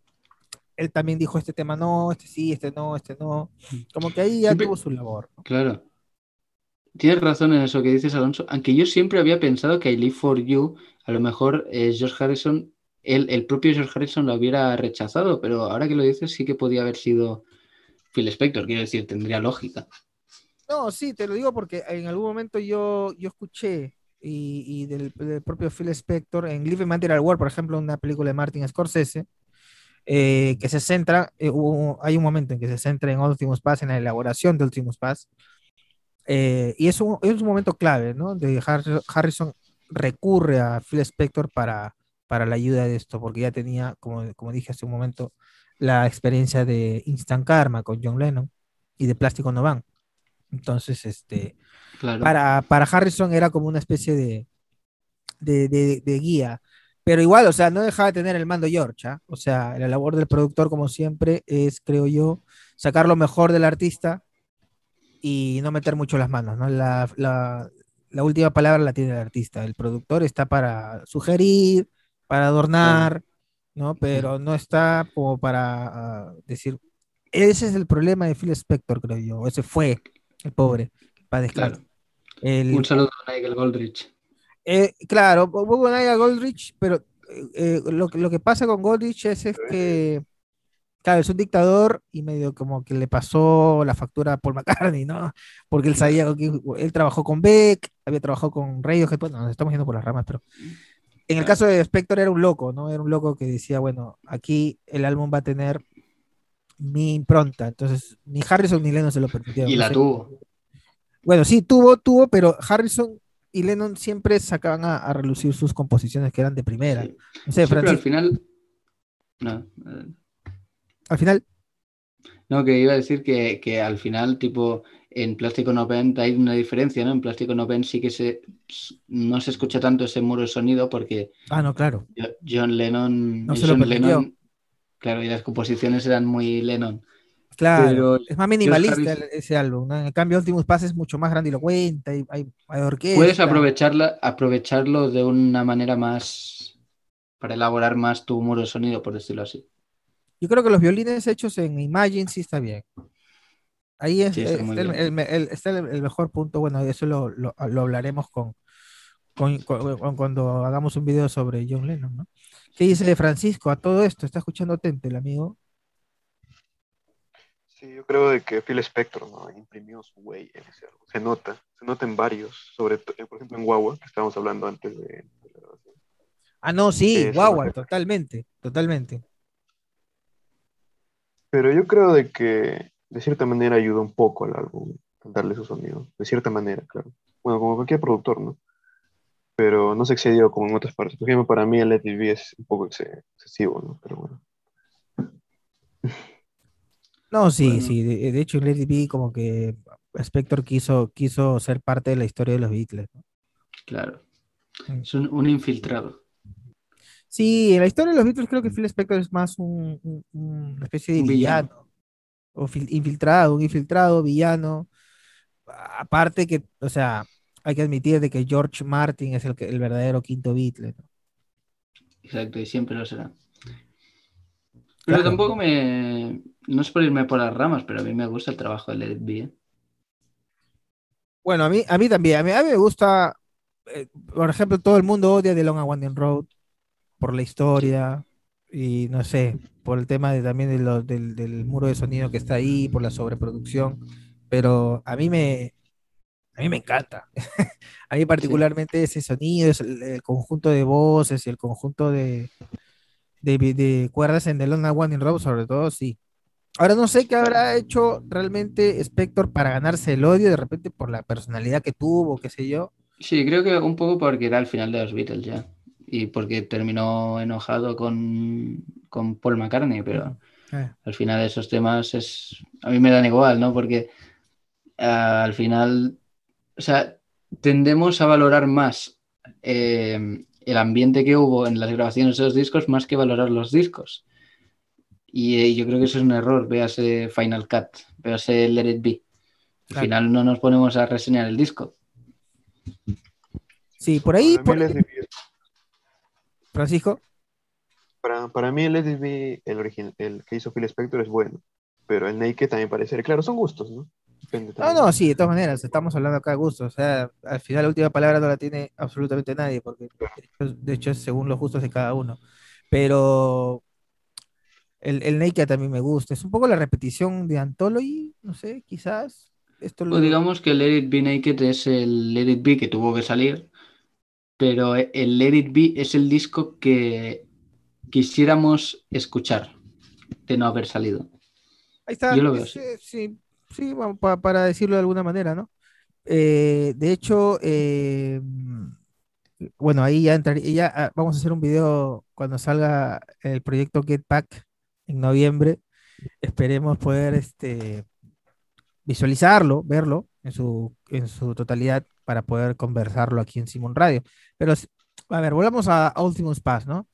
[SPEAKER 5] él también dijo este tema no, este sí, este no, este no. Como que ahí ya
[SPEAKER 4] Siempre-
[SPEAKER 5] tuvo su labor. ¿no?
[SPEAKER 4] Claro. Tienes razón en eso que dices, Alonso. Aunque yo siempre había pensado que I Live for You, a lo mejor eh, George Harrison, él, el propio George Harrison lo hubiera rechazado, pero ahora que lo dices, sí que podía haber sido Phil Spector, quiero decir, tendría lógica.
[SPEAKER 5] No, sí, te lo digo porque en algún momento yo, yo escuché y, y del, del propio Phil Spector en Living Material World, por ejemplo, una película de Martin Scorsese, eh, que se centra, eh, hubo- hay un momento en que se centra en Ultimus Pass, en la elaboración de Ultimus Pass, eh, y es un, es un momento clave, ¿no? De Har- Harrison recurre a Phil Spector para, para la ayuda de esto, porque ya tenía, como, como dije hace un momento, la experiencia de Instant Karma con John Lennon y de Plástico No Van. Entonces, este,
[SPEAKER 4] Claro.
[SPEAKER 5] para, para Harrison era como una especie de, de, de- de guía. Pero igual, o sea, no dejaba de tener el mando George, ¿ah? O sea, la labor del productor, como siempre, es, creo yo, sacar lo mejor del artista y no meter mucho las manos, ¿no? La, la- la última palabra la tiene el artista. El productor está para sugerir, para adornar, ¿no? Pero no está como para ah, decir. Ese es el problema de Phil Spector, creo yo. Ese fue el pobre, para.
[SPEAKER 4] Claro.
[SPEAKER 5] El-
[SPEAKER 4] Un saludo a Nigel Goldrich.
[SPEAKER 5] eh, claro, hubo a Goldrich, pero eh, eh, lo, que- lo que pasa con Goldrich es, es que, claro, es un dictador y medio como que le pasó la factura a Paul McCartney, ¿no? Porque él sabía que él trabajó con Beck, había trabajado con Radiohead, bueno, nos estamos yendo por las ramas, pero en el caso de Spector era un loco, ¿no? Era un loco que decía, bueno, aquí el álbum va a tener mi impronta, entonces ni Harrison ni Lennon se lo permitieron.
[SPEAKER 4] Y
[SPEAKER 5] no
[SPEAKER 4] la
[SPEAKER 5] sé.
[SPEAKER 4] tuvo.
[SPEAKER 5] Bueno, sí, tuvo, tuvo, pero Harrison y Lennon siempre sacaban a, a relucir sus composiciones que eran de primera.
[SPEAKER 4] Sí.
[SPEAKER 5] No sé,
[SPEAKER 4] Sí, pero al final. No, eh,
[SPEAKER 5] al final,
[SPEAKER 4] no, que iba a decir que, que al final, tipo, en Plástico No Bend hay una diferencia, ¿no? En Plástico No Bend sí que se, no se escucha tanto ese muro de sonido porque
[SPEAKER 5] ah, no, claro.
[SPEAKER 4] Jo- John Lennon,
[SPEAKER 5] No se lo
[SPEAKER 4] John
[SPEAKER 5] permitió.
[SPEAKER 4] Lennon, claro, y las composiciones eran muy Lennon.
[SPEAKER 5] Claro,
[SPEAKER 4] Pero
[SPEAKER 5] es más minimalista ese álbum, ¿no? En cambio, Ultimus Pass es mucho más grandilocuente, hay, hay, hay orquesta.
[SPEAKER 4] Puedes aprovecharla, aprovecharlo de una manera más para elaborar más tu muro de sonido, por decirlo así.
[SPEAKER 5] Yo creo que los violines hechos en Imagine sí está bien. Ahí es,
[SPEAKER 4] Sí, está
[SPEAKER 5] eh, está, el,
[SPEAKER 4] bien.
[SPEAKER 5] el me- el- está el- el mejor punto. Bueno, eso lo, lo- lo hablaremos con, con- con- con- cuando hagamos un video sobre John Lennon, ¿no? ¿Qué dice Francisco a todo esto? ¿Está escuchando atento el amigo?
[SPEAKER 3] Sí, yo creo de que Phil Spector ¿no? imprimió su huella en ese álbum. Se nota, se nota en varios, sobre eh, por ejemplo en Guagua, que estábamos hablando antes de, de la grabación.
[SPEAKER 5] Ah, no, sí,
[SPEAKER 3] Eso,
[SPEAKER 5] guagua,
[SPEAKER 3] perfecto.
[SPEAKER 5] totalmente, totalmente.
[SPEAKER 3] Pero yo creo de que de cierta manera ayudó un poco al álbum, darle su sonido, de cierta manera, claro. Bueno, como cualquier productor, ¿no? Pero no se excedió como en otras partes. Por ejemplo, para mí el Let It Be es un poco ex- excesivo, ¿no? Pero bueno.
[SPEAKER 5] No, sí,
[SPEAKER 4] Bueno.
[SPEAKER 5] sí. De, de hecho, Let It Be como que Spector quiso, quiso ser parte de la historia de los Beatles. ¿no?
[SPEAKER 4] Claro. Es un, un infiltrado.
[SPEAKER 5] Sí, en la historia de los Beatles creo que Phil Spector es más un, un- una especie de
[SPEAKER 4] Un villano.
[SPEAKER 5] villano. O fil- infiltrado, un infiltrado, villano. Aparte que, o sea, hay que admitir de que George Martin es el, que- el verdadero quinto Beatle. ¿no?
[SPEAKER 4] Exacto, y siempre lo será. Pero
[SPEAKER 5] Claro.
[SPEAKER 4] tampoco me. No es por irme por las ramas, pero a mí me gusta el trabajo de It Be. ¿eh?
[SPEAKER 5] Bueno, a mí, a mí también. A mí, a mí me gusta, eh, por ejemplo, todo el mundo odia The Long and Winding Road por la historia y no sé, por el tema de, también de lo- del, del muro de sonido que está ahí, por la sobreproducción. Pero a mí me, a mí me encanta. a mí particularmente ese sonido, es el, conjunto de voces y el conjunto de, de, de cuerdas en The Long and Winding Road, sobre todo, sí. Ahora no sé qué habrá hecho realmente Spector para ganarse el odio de repente por la personalidad que tuvo, qué sé yo.
[SPEAKER 4] Sí, creo que un poco porque era el final de los Beatles ya. Y porque terminó enojado con, con Paul McCartney, pero
[SPEAKER 5] Eh,
[SPEAKER 4] Al final esos temas es, a mí me dan igual, ¿no? Porque ah, al final, o sea, tendemos a valorar más eh, el ambiente que hubo en las grabaciones de los discos más que valorar los discos. Y eh, yo creo que eso es un error. Véase Final Cut, véase Let It Be. Al
[SPEAKER 5] Claro.
[SPEAKER 4] final no nos ponemos a reseñar el disco.
[SPEAKER 5] Sí, por ahí, por- Francisco.
[SPEAKER 3] Para, para mí el Let It Be, el, origin- el que hizo Phil Spector es bueno, pero el Naked también parece ser, claro, son gustos, ¿no? Depende
[SPEAKER 5] No, no, sí, de todas maneras, estamos hablando acá de gusto. O sea, al final la última palabra no la tiene absolutamente nadie, porque de hecho, de hecho es según los gustos de cada uno. Pero el, el Naked también me gusta. Es un poco la repetición de Anthology, no sé, quizás. Esto lo
[SPEAKER 4] O digamos que Let It Be Naked es el Let It Be que tuvo que salir, pero el Let It Be es el disco que quisiéramos escuchar de no haber salido.
[SPEAKER 5] Ahí está.
[SPEAKER 4] Yo lo veo
[SPEAKER 5] eh, sí, sí, pa- para decirlo de alguna manera, ¿no? Eh, de hecho, eh, bueno, ahí ya entraría, ya ah, vamos a hacer un video cuando salga el proyecto Get Back en noviembre. Esperemos poder este, visualizarlo, verlo en su, en su totalidad para poder conversarlo aquí en Simon Radio. Pero, a ver, volvamos a, a Ultimus Pass, ¿no?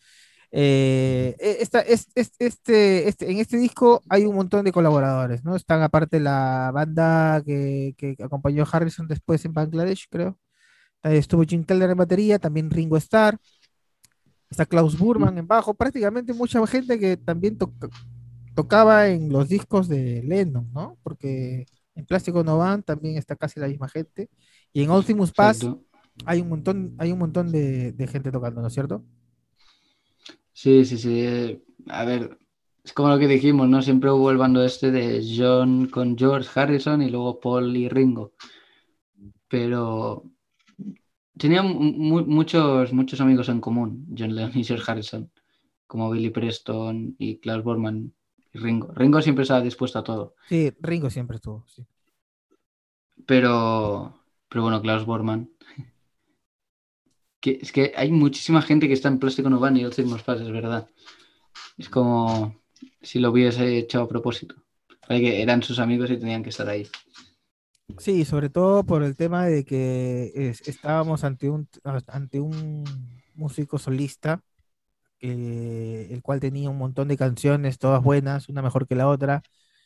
[SPEAKER 5] Eh, e- esta, es- es- este, este, en este disco hay un montón de colaboradores, ¿no? Están aparte la banda que, que acompañó a Harrison después en Bangladesh, creo. Estuvo Jim Keller en batería, también Ringo Starr. Está Klaus Burman en bajo, prácticamente mucha gente que también toca- tocaba en los discos de Lennon, ¿no? Porque en Plástico No Van también está casi la misma gente. Y en Ultimus Pass hay un montón, hay un montón de, de gente tocando, ¿no es cierto?
[SPEAKER 4] Sí, sí, sí. A ver, es como lo que dijimos, ¿no? Siempre hubo el bando este de John con George Harrison y luego Paul y Ringo. Pero tenían mu- muchos, muchos amigos en común, John Lennon y George Harrison, como Billy Preston y Klaus Bormann y Ringo. Ringo siempre estaba dispuesto a todo.
[SPEAKER 5] Sí, Ringo siempre estuvo, sí.
[SPEAKER 4] Pero, pero bueno, Klaus Bormann. Que, es que hay muchísima gente que está en Plástico No Van y Ultimos Pass, es verdad. Es como si lo hubiese hecho a propósito. Que eran sus amigos y tenían que estar ahí.
[SPEAKER 5] Sí, sobre todo por el tema de que es- estábamos ante un, ante un músico solista, que- el cual tenía un montón de canciones, todas buenas, una mejor que la otra,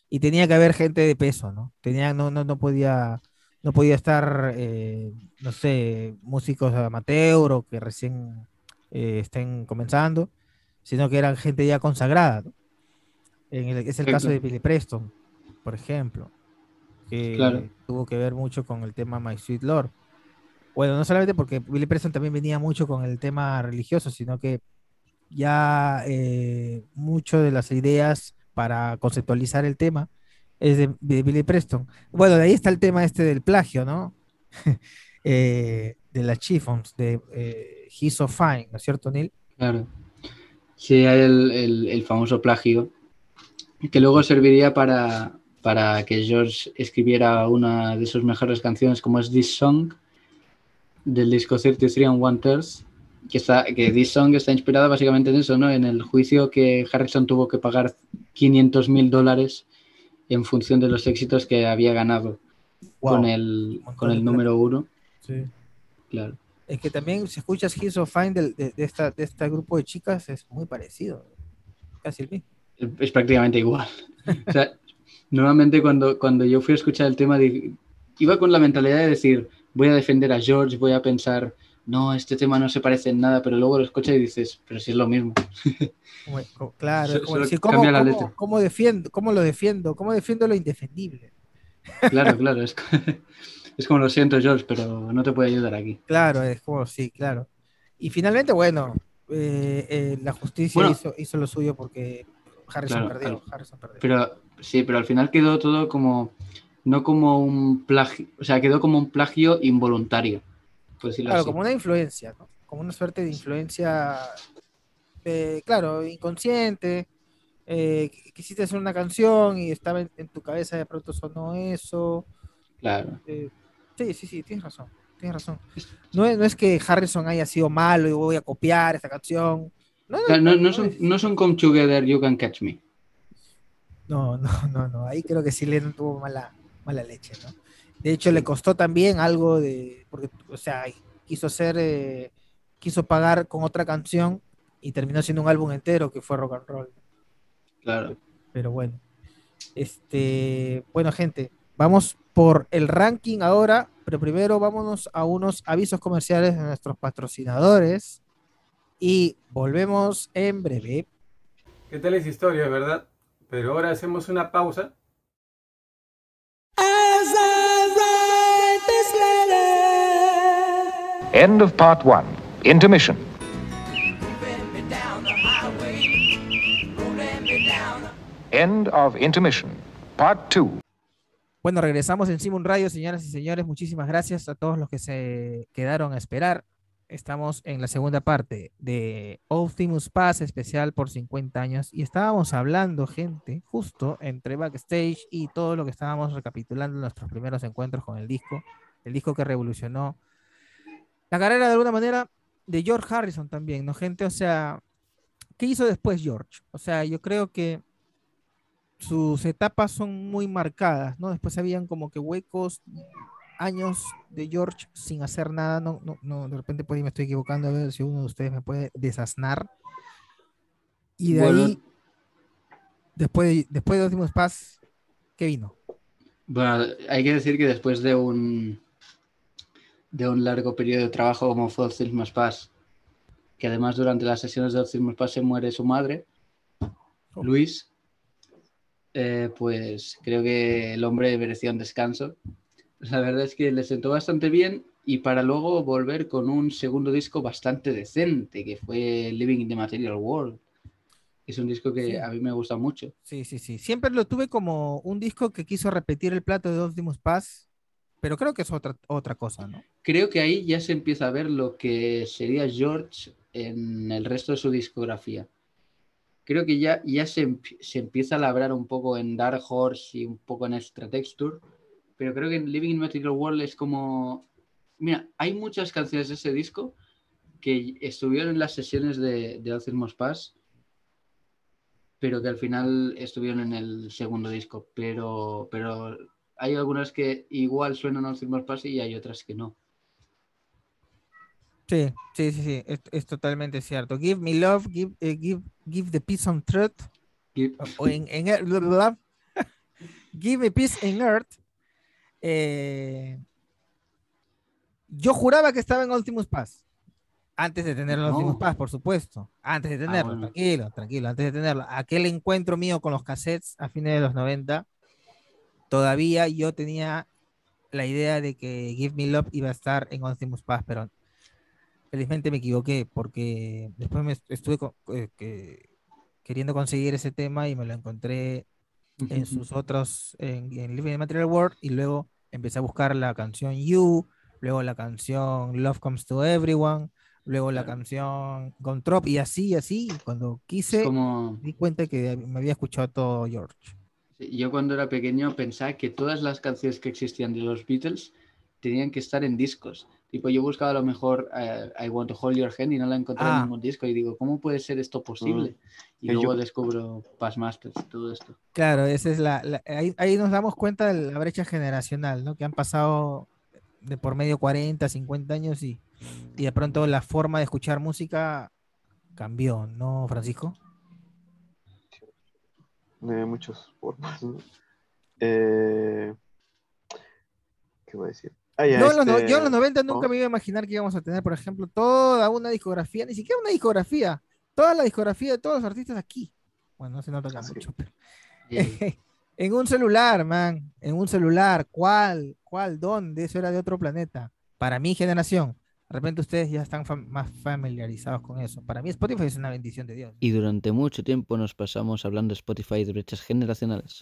[SPEAKER 5] y tenía que haber gente de peso, ¿no? Tenía, no, no, no podía, no podía estar, eh, no sé, músicos amateur o que recién eh, estén comenzando, sino que eran gente ya consagrada, ¿no? En el- es el caso de. Billy Preston, por ejemplo que
[SPEAKER 4] Claro.
[SPEAKER 5] tuvo que ver mucho con el tema My Sweet Lord. Bueno, no solamente porque Billy Preston también venía mucho con el tema religioso, sino que ya eh, mucho de las ideas para conceptualizar el tema es de, Billy Preston. Bueno, de ahí está el tema este del plagio, ¿no? Eh, de las Chiffons, de eh, He's So Fine, ¿no es cierto, Neil?
[SPEAKER 4] Claro. Sí, hay el, el- famoso plagio, que luego serviría para, para que George escribiera una de sus mejores canciones, como es This Song, del disco 33 and One Third, que, está, que This Song está inspirada básicamente en eso, ¿no? En el juicio que Harrison tuvo que pagar 500 mil dólares en función de los éxitos que había ganado con el, con el número uno.
[SPEAKER 5] Sí.
[SPEAKER 4] Claro.
[SPEAKER 5] Es que también si escuchas He's So Fine de, de esta, de este grupo de chicas es muy parecido, casi el mismo.
[SPEAKER 4] es prácticamente igual. O sea, normalmente cuando, cuando yo fui a escuchar el tema, iba con la mentalidad de decir, voy a defender a George, voy a pensar, no, este tema no se parece en nada, pero luego lo escuchas y dices, pero sí es lo mismo.
[SPEAKER 5] Claro,
[SPEAKER 4] So-
[SPEAKER 5] es como decir, ¿cómo,
[SPEAKER 4] la
[SPEAKER 5] cómo- defiendo, cómo lo defiendo? ¿Cómo defiendo lo indefendible?
[SPEAKER 4] Claro, claro, es, es como lo siento, George, pero no te puedo ayudar aquí.
[SPEAKER 5] Claro, es como, sí, claro. Y finalmente, bueno, eh, eh, la justicia
[SPEAKER 4] Bueno.
[SPEAKER 5] hizo, hizo lo suyo porque Harrison
[SPEAKER 4] Claro,
[SPEAKER 5] perdió.
[SPEAKER 4] al-
[SPEAKER 5] Harrison perdió.
[SPEAKER 4] Pero sí, pero al final quedó todo como, no como un plagio, o sea, quedó como un plagio involuntario, por decirlo
[SPEAKER 5] Claro,
[SPEAKER 4] así.
[SPEAKER 5] como una influencia, ¿no? Como una suerte de influencia, eh, claro, inconsciente. Eh, quisiste hacer una canción y estaba en, en tu cabeza, de pronto sonó eso.
[SPEAKER 4] Claro.
[SPEAKER 5] Eh, sí, sí, sí, tienes razón, tienes razón. No es, no es que Harrison haya sido malo y voy a copiar esta canción. No,
[SPEAKER 4] O sea, no, no son, no son Come Together, You Can Catch Me.
[SPEAKER 5] No, no, no, no. Ahí creo que sí le tuvo mala, mala leche, ¿no? De hecho, le costó también algo de. Porque, o sea, quiso hacer. eh, quiso pagar con otra canción y terminó siendo un álbum entero que fue rock and roll.
[SPEAKER 4] Claro.
[SPEAKER 5] Pero bueno. Este. Bueno, gente. Vamos por el ranking ahora. Pero primero vámonos a unos avisos comerciales de nuestros patrocinadores. Y volvemos en breve.
[SPEAKER 6] ¿Qué tal esa historia, verdad? Pero ahora hacemos una pausa.
[SPEAKER 7] End of part one. Intermission. End of intermission. Part two.
[SPEAKER 5] Bueno, regresamos en Simon Radio, señoras y señores. Muchísimas gracias a todos los que se quedaron a esperar. Estamos en la segunda parte de Optimus Pass especial por 50 años y estábamos hablando, gente, justo entre backstage y todo lo que estábamos recapitulando en nuestros primeros encuentros con el disco, el disco que revolucionó la carrera de alguna manera de George Harrison también, ¿no, gente? O sea, ¿qué hizo después George? O sea, yo creo que sus etapas son muy marcadas, ¿no? Después habían como que huecos, años de George sin hacer nada, no, no, no, de repente pues me estoy equivocando, a ver si uno de ustedes me puede desasnar. Y de
[SPEAKER 4] Bueno.
[SPEAKER 5] ahí, después de, después de Optimus Pass, ¿qué vino?
[SPEAKER 4] Bueno, hay que decir que después de un de un largo periodo de trabajo como fue Optimus Pass, que además durante las sesiones de Optimus Pass se muere su madre,
[SPEAKER 5] Oh.
[SPEAKER 4] Luis, eh, pues creo que el hombre merecía un descanso. La verdad es que le sentó bastante bien y para luego volver con un segundo disco bastante decente, que fue Living in the Material World. Es un disco que
[SPEAKER 5] Sí.
[SPEAKER 4] a mí me gusta mucho.
[SPEAKER 5] Sí, sí, sí. Siempre lo tuve como un disco que quiso repetir el plato de Optimus Pass, pero creo que es otra, otra cosa, ¿no?
[SPEAKER 4] Creo que ahí ya se empieza a ver lo que sería George en el resto de su discografía. Creo que ya, ya se, se empieza a labrar un poco en Dark Horse y un poco en Extra Texture, pero creo que en Living in Material World es como... Mira, hay muchas canciones de ese disco que estuvieron en las sesiones de, de Pass, pero que al final estuvieron en el segundo disco. Pero, pero hay algunas que igual suenan a Pass y hay otras que no.
[SPEAKER 5] Sí, sí, sí, sí, es, es totalmente cierto. Give me love, give, eh, give, give the peace on truth,
[SPEAKER 4] Y-
[SPEAKER 5] o en, en ear- bla, bla, bla. give me peace in earth. Eh, yo juraba que estaba en Optimus Pass. Antes de tener
[SPEAKER 4] No.
[SPEAKER 5] Optimus Pass, por supuesto. Antes de tenerlo,
[SPEAKER 4] bueno.
[SPEAKER 5] tranquilo, tranquilo, antes de tenerlo. Aquel encuentro mío con los cassettes a fines de los 90, todavía yo tenía la idea de que Give Me Love iba a estar en Optimus Pass, pero felizmente me equivoqué porque después me est- estuve co- eh, que- queriendo conseguir ese tema y me lo encontré en sus otros, en, en Living in Material World, y luego empecé a buscar la canción You, luego la canción Love Comes to Everyone, luego la canción Gontrop, y así, y así, y cuando quise,
[SPEAKER 4] como
[SPEAKER 5] di cuenta que me había escuchado todo George.
[SPEAKER 4] yo cuando era pequeño pensaba que todas las canciones que existían de los Beatles tenían que estar en discos. Tipo, yo buscaba a lo mejor eh, I Want to Hold Your Hand y no la encontré
[SPEAKER 5] Ah.
[SPEAKER 4] en ningún disco y digo, ¿cómo puede ser esto posible? Y
[SPEAKER 3] Y
[SPEAKER 4] luego
[SPEAKER 3] yo-
[SPEAKER 4] descubro Past Masters y todo esto.
[SPEAKER 5] Claro, esa es la, la- ahí, ahí nos damos cuenta de la brecha generacional, ¿no? Que han pasado de por medio 40, 50 años y, y de pronto la forma de escuchar música cambió, ¿no, Francisco?
[SPEAKER 3] de muchas formas. ¿no? Eh, ¿Qué voy a decir? Ah, ya,
[SPEAKER 5] Yo, en los, no-
[SPEAKER 3] este,
[SPEAKER 5] yo en los 90 nunca
[SPEAKER 3] ¿no?
[SPEAKER 5] me iba a imaginar que íbamos a tener, por ejemplo, toda una discografía, ni siquiera una discografía, toda la discografía de todos los artistas aquí. Bueno, no se nota acá
[SPEAKER 3] Ah, sí.
[SPEAKER 5] mucho, pero
[SPEAKER 4] Eh,
[SPEAKER 5] en un celular, man, en un celular, ¿cuál? ¿Cuál? ¿Dónde? Eso era de otro planeta. Para mi generación, de repente ustedes ya están fam- más familiarizados con eso. Para mí Spotify es una bendición de Dios.
[SPEAKER 8] Y durante mucho tiempo nos pasamos hablando de Spotify de brechas generacionales.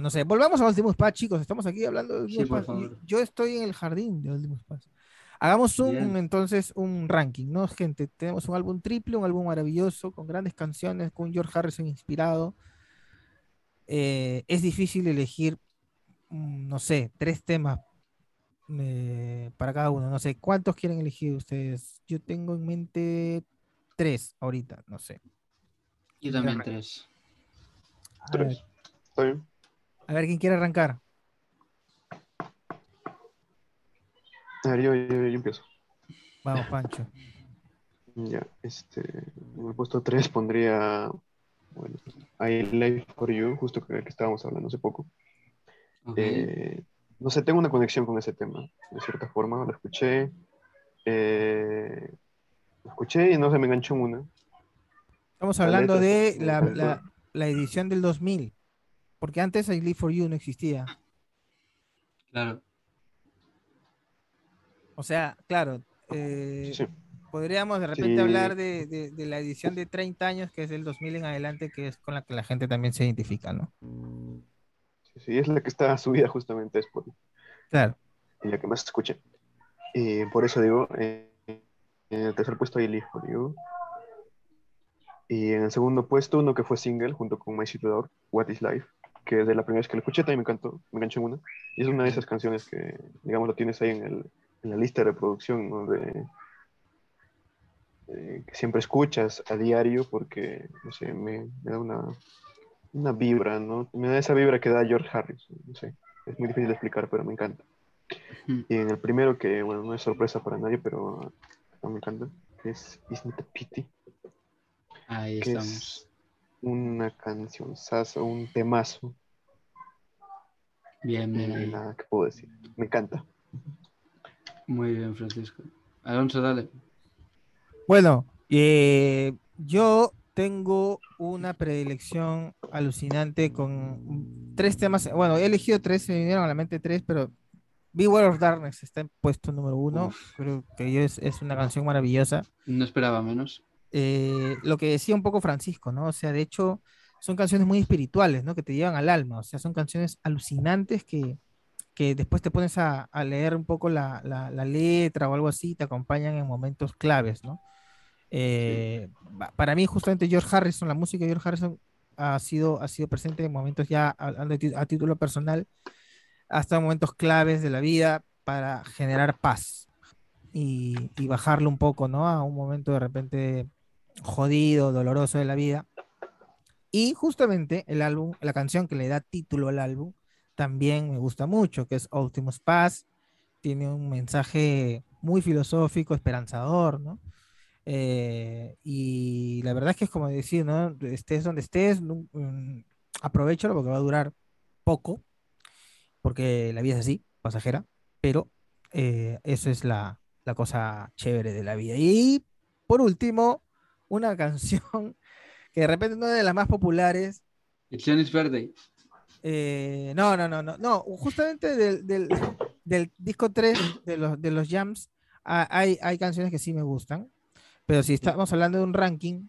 [SPEAKER 5] No sé, volvamos a Ultimus Pass, chicos. Estamos aquí hablando de
[SPEAKER 4] Sí,
[SPEAKER 5] Ultimus Pass,
[SPEAKER 4] favor.
[SPEAKER 5] Yo estoy en el jardín de Ultimus Pass. Hagamos un,
[SPEAKER 4] Bien.
[SPEAKER 5] entonces, un ranking, ¿no, gente? Tenemos un álbum triple, un álbum maravilloso, con grandes canciones, con George Harrison inspirado. Eh, es difícil elegir, mm, no sé, tres temas eh, para cada uno. No sé, ¿cuántos quieren elegir ustedes? Yo tengo en mente tres ahorita, no sé.
[SPEAKER 4] yo también tres.
[SPEAKER 3] Tres. Está bien.
[SPEAKER 5] A ver quién quiere arrancar.
[SPEAKER 3] A ver, yo, yo, yo empiezo.
[SPEAKER 5] Vamos, Pancho.
[SPEAKER 3] Ya, este, en el puesto 3 pondría, bueno, I Live for You, justo que, que estábamos hablando hace poco. Eh, no sé, tengo una conexión con ese tema, de cierta forma, lo escuché, eh, lo escuché y no se me enganchó en una.
[SPEAKER 5] Estamos
[SPEAKER 3] La
[SPEAKER 5] hablando
[SPEAKER 3] letra
[SPEAKER 5] de la- la edición del 2000. Porque antes I Live for You no existía.
[SPEAKER 4] Claro.
[SPEAKER 5] O sea, claro, eh,
[SPEAKER 3] Sí,
[SPEAKER 5] podríamos de repente
[SPEAKER 3] Sí.
[SPEAKER 5] hablar de, de- de la edición de 30 años, que es del 2000 en adelante, que es con la que la gente también se identifica, ¿no?
[SPEAKER 3] sí, sí, es la que está subida justamente a Spotify.
[SPEAKER 5] Claro.
[SPEAKER 3] y la que más escuché. Y por eso digo, eh, en el tercer puesto hay Live for You. Y en el segundo puesto, uno que fue single junto con My City Dog, What is Life, que desde la primera vez que lo escuché también me encantó, me enganché en una. Y es una de esas canciones que, digamos, lo tienes ahí en, el, en la lista de reproducción, ¿no? De, eh, que siempre escuchas a diario porque, no sé, me, me da una, una vibra, ¿no? Me da esa vibra que da George Harrison, no sé. Es muy difícil de explicar, pero me encanta. Y en el primero, que bueno, no es sorpresa para nadie, pero no me encanta, es Isn't Pity,
[SPEAKER 4] Ahí
[SPEAKER 3] que
[SPEAKER 4] estamos.
[SPEAKER 3] es una canción saso, un temazo,
[SPEAKER 4] Bien, bien ahí.
[SPEAKER 3] nada que puedo decir. Me encanta.
[SPEAKER 4] Muy bien, Francisco. Alonso, dale.
[SPEAKER 5] Bueno, eh, yo tengo una predilección alucinante con tres temas. Bueno, he elegido tres, se me vinieron a la mente tres, pero Beware of Darkness está en puesto número uno.
[SPEAKER 4] Uf.
[SPEAKER 5] Creo que yo es, es una canción maravillosa.
[SPEAKER 4] No esperaba menos.
[SPEAKER 5] Eh, lo que decía un poco Francisco, ¿no? O sea, de hecho, son canciones muy espirituales, ¿no? Que te llevan al alma. O sea, son canciones alucinantes que, que después te pones a, leer un poco la, la- letra o algo así, te acompañan en momentos claves, ¿no? Eh, pa- Para mí, justamente George Harrison, la música de George Harrison ha sido, ha sido presente en momentos ya a título personal, hasta momentos claves de la vida para generar paz y, y bajarlo un poco, ¿no? A un momento de repente jodido, doloroso de la vida. Y justamente el álbum, la canción que le da título al álbum, también me gusta mucho, que es Optimus Pass. Tiene un mensaje muy filosófico, esperanzador, ¿no? Eh, y la verdad es que es como decir, ¿no? Estés donde estés, mm, aprovechalo porque va a durar poco, porque la vida es así, pasajera, pero eh, eso es la, la cosa chévere de la vida. Y por último, una canción que de repente no es de las más populares.
[SPEAKER 4] It's Birthday.
[SPEAKER 5] eh, no, no, no, no, no, justamente del, del, del disco 3 de los, de los jams ah, hay, hay canciones que sí me gustan, pero si estamos hablando de un ranking,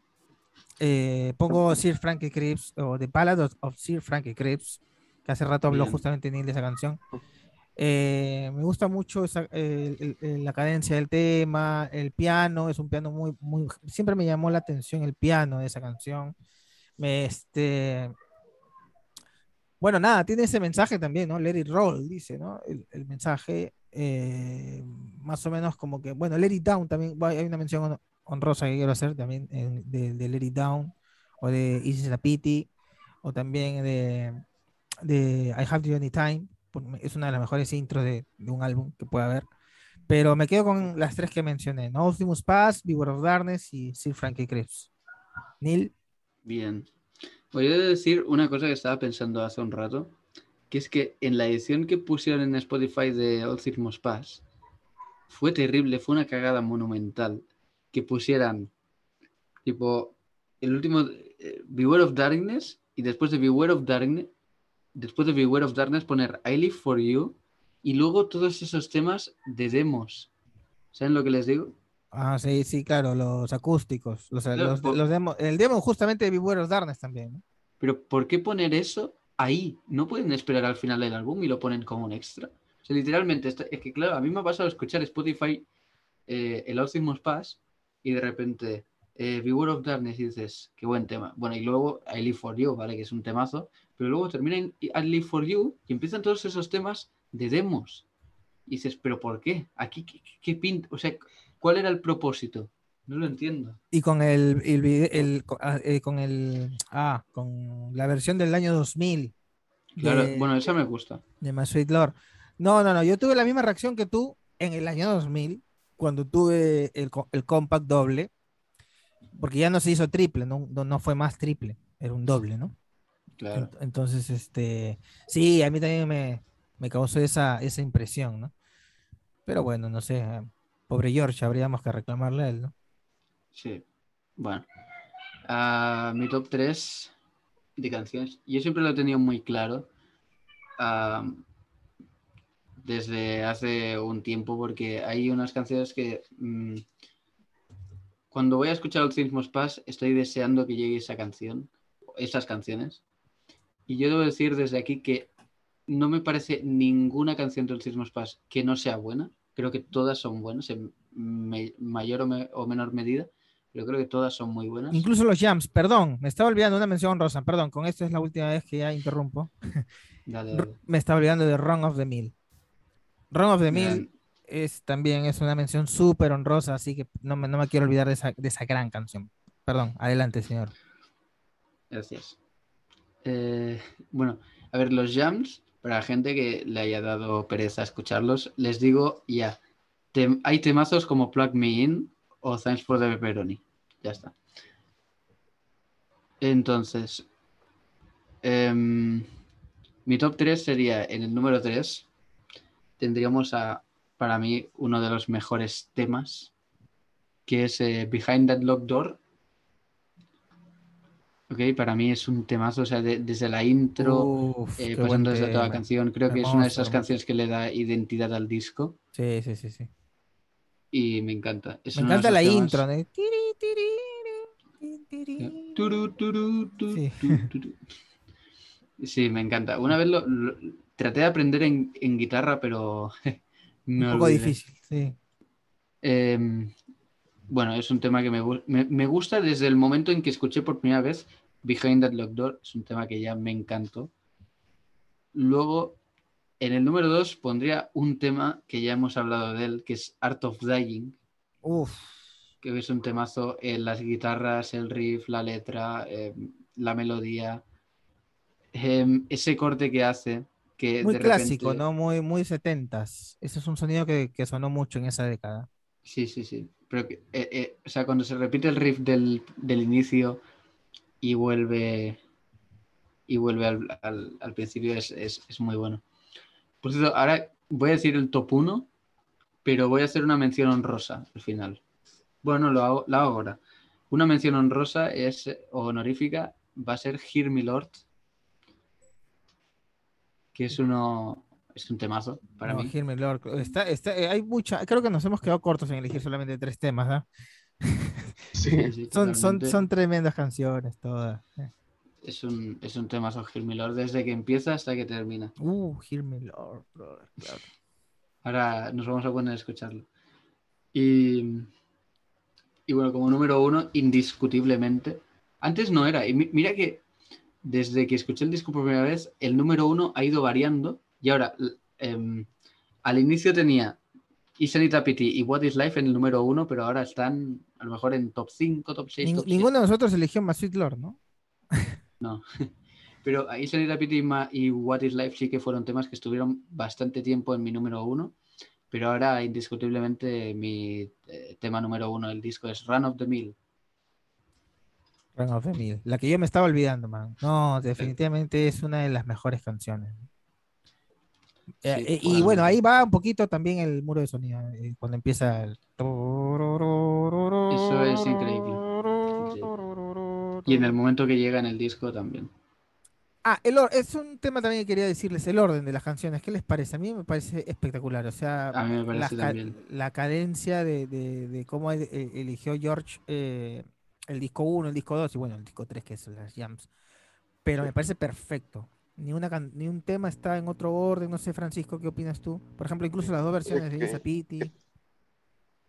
[SPEAKER 5] eh, pongo Sir Frankie Cripps o The Ballad of, Sir Frankie Cripps, que hace rato habló
[SPEAKER 4] Bien.
[SPEAKER 5] justamente Neil de esa canción. Eh, me gusta mucho esa- el- el- la cadencia del tema, el piano, es un piano muy, muy, siempre me llamó la atención el piano de esa canción. Me, este, bueno, nada, tiene ese mensaje también, ¿no? Let it roll, dice, ¿no? El, el mensaje, eh, más o menos como que, bueno, Let it down también, hay una mención hon- honrosa que quiero hacer también de, de Let it down, o de Is It a Pity, o también de, de I Have You Anytime, es una de las mejores intros de, de un álbum que pueda haber. Pero me quedo con las tres que mencioné, ¿no? Optimus Pass, Beware of Darkness y Sir Frankie Cripps. Neil,
[SPEAKER 4] Bien. Voy a decir una cosa que estaba pensando hace un rato, que es que en la edición que pusieron en Spotify de Optimus Pass fue terrible, fue una cagada monumental que pusieran tipo el último eh, Beware of Darkness y después de Beware of Darkness después de Beware of Darkness poner I Live for You y luego todos esos temas de demos. ¿Saben lo que les digo?
[SPEAKER 5] Ah, sí, sí, claro, los acústicos. Los,
[SPEAKER 4] Claro,
[SPEAKER 5] los-
[SPEAKER 4] por-
[SPEAKER 5] los demos- el demo justamente de Beware of Darkness también, ¿no?
[SPEAKER 4] Pero ¿por qué poner eso ahí? ¿No pueden esperar al final del álbum y lo ponen como un extra? O sea, literalmente, esto- es que claro, a mí me ha pasado escuchar Spotify eh, el Optimus Pass y de repente eh, Beware of Darkness y dices, qué buen tema. Bueno, y luego I Live for You, ¿vale? Que es un temazo. Pero luego termina en I Live for You y empiezan todos esos temas de demos. Y dices, ¿pero por qué? Aquí, ¿qué, qué- qué pinta? O sea, ¿cuál era el propósito? No lo entiendo.
[SPEAKER 5] Y con el, el el- ah, eh, con el ah, con la versión del año 2000
[SPEAKER 4] Claro,
[SPEAKER 5] de-
[SPEAKER 4] bueno, esa me gusta.
[SPEAKER 5] de My Sweet Lord. No, no, no, yo tuve la misma reacción que tú en el año 2000, cuando tuve el, el compact doble, porque ya no se hizo triple, no, no, no fue más triple, era un doble, ¿no?
[SPEAKER 4] Claro.
[SPEAKER 5] Ent- Entonces, este, sí, a mí también me, me causó esa, esa impresión, ¿no? Pero bueno, no sé, eh, pobre George, habríamos que reclamarle a él, ¿no?
[SPEAKER 4] Sí. Bueno. Ah, mi top 3 de canciones. Yo siempre lo he tenido muy claro. ah, desde hace un tiempo, porque hay unas canciones que. mm, cuando voy a escuchar Things Must Pass, estoy deseando que llegue esa canción, esas canciones. Y yo debo decir desde aquí que no me parece ninguna canción de All Things Must Pass que no sea buena. Creo que todas son buenas, en me- mayor o, me- o menor medida. Pero creo que todas son muy buenas.
[SPEAKER 5] Incluso los jams, perdón, me estaba olvidando una mención rosa, perdón, con esto es la última vez que ya interrumpo.
[SPEAKER 4] Dale, dale.
[SPEAKER 5] Me estaba olvidando de Wrong of the Mill. Wrong of the Mill es también es una mención súper honrosa, así que no me, no me quiero olvidar de esa, de esa gran canción. Perdón, adelante, señor.
[SPEAKER 4] Gracias. Eh, bueno, a ver, los jams, para la gente que le haya dado pereza escucharlos, les digo ya, hay temazos como Plug Me In o Thanks for the Pepperoni. Ya está. Entonces, em, mi top 3 sería en el número 3, tendríamos a, para mí, uno de los mejores temas, que es eh, Behind That Locked Door Ok, para mí es un temazo, o sea, de- desde la intro,
[SPEAKER 5] Uf,
[SPEAKER 4] eh, pasando desde toda la canción, creo que es una de esas
[SPEAKER 5] hermoso.
[SPEAKER 4] canciones que le da identidad al disco
[SPEAKER 5] Sí, sí, sí, sí.
[SPEAKER 4] y me encanta. Es
[SPEAKER 5] Me encanta la
[SPEAKER 4] temas-
[SPEAKER 5] intro. Sí.
[SPEAKER 4] me encanta. Una vez lo, lo- traté de aprender en, en guitarra, pero
[SPEAKER 5] Un poco
[SPEAKER 4] olvidé.
[SPEAKER 5] difícil, sí.
[SPEAKER 4] Eh, bueno, es un tema que me, me, me gusta desde el momento en que escuché por primera vez Behind That Locked Door. Es un tema que ya me encantó. Luego, en el número 2 pondría un tema que ya hemos hablado de él, que es Art of Dying,
[SPEAKER 5] Uf,
[SPEAKER 4] que es un temazo en las guitarras, el riff, la letra, eh, la melodía. Eh, ese corte que hace, que
[SPEAKER 5] muy
[SPEAKER 4] de
[SPEAKER 5] clásico,
[SPEAKER 4] repente-
[SPEAKER 5] ¿no? Muy, muy setentas. Ese es un sonido que, que sonó mucho en esa década.
[SPEAKER 4] Sí, sí, sí. Pero, eh, eh, o sea, cuando se repite el riff del, del inicio y vuelve y vuelve al, al- al principio es, es- es muy bueno. Por cierto, ahora voy a decir el top 1, pero voy a hacer una mención honrosa al final. Bueno, lo hago, la hago ahora. Una mención honrosa es, o honorífica, va a ser Hear Me Lord, que es uno, es un temazo para
[SPEAKER 5] No,
[SPEAKER 4] mí.
[SPEAKER 5] Hear Me Lord. Está, está, eh, hay mucha, creo que nos hemos quedado cortos en elegir solamente tres temas, ¿ah?
[SPEAKER 3] Sí,
[SPEAKER 4] Sí,
[SPEAKER 5] Son, son, son tremendas canciones todas. eh.
[SPEAKER 4] Es un, es un temazo Hear Me Lord desde que empieza hasta que termina.
[SPEAKER 5] Uh, Hear Me Lord, brother, claro.
[SPEAKER 4] Ahora nos vamos a poner a escucharlo. Y, y bueno, como número uno, indiscutiblemente. Antes no era. Y mi- mira que desde que escuché el disco por primera vez, el número uno ha ido variando. Y ahora, em, al inicio tenía Isanita Pity y What is Life en el número uno, pero ahora están a lo mejor en top 5, top 6.
[SPEAKER 5] Ning-
[SPEAKER 4] top 7.
[SPEAKER 5] ninguno de nosotros eligió My Sweet Lord, ¿no?
[SPEAKER 4] No. Pero ahí Sanita Pity y What is Life sí que fueron temas que estuvieron bastante tiempo en mi número uno. Pero ahora, indiscutiblemente, mi eh, tema número uno del disco es Run of the Mill.
[SPEAKER 5] Run of the Mill. La que yo me estaba olvidando, man. No, definitivamente es una de las mejores canciones. Eh,
[SPEAKER 4] Sí,
[SPEAKER 5] eh, y bueno, ahí va un poquito también el muro de sonido, eh, cuando empieza el...
[SPEAKER 4] Eso es increíble. Y en el momento que llega en el disco también.
[SPEAKER 5] Ah, el or- es un tema también que quería decirles, el orden de las canciones. ¿Qué les parece? A mí me parece espectacular. O sea,
[SPEAKER 4] A mí me parece
[SPEAKER 5] la, ca-
[SPEAKER 4] también.
[SPEAKER 5] la cadencia de, de- de cómo el- eligió George eh, el disco 1, el disco 2 y bueno, el disco 3, que es las jams. Pero me parece perfecto. Ni, una ni un tema está en otro orden. No sé, Francisco, ¿qué opinas tú? Por ejemplo, incluso las dos versiones de
[SPEAKER 3] que-
[SPEAKER 5] Isa Pity.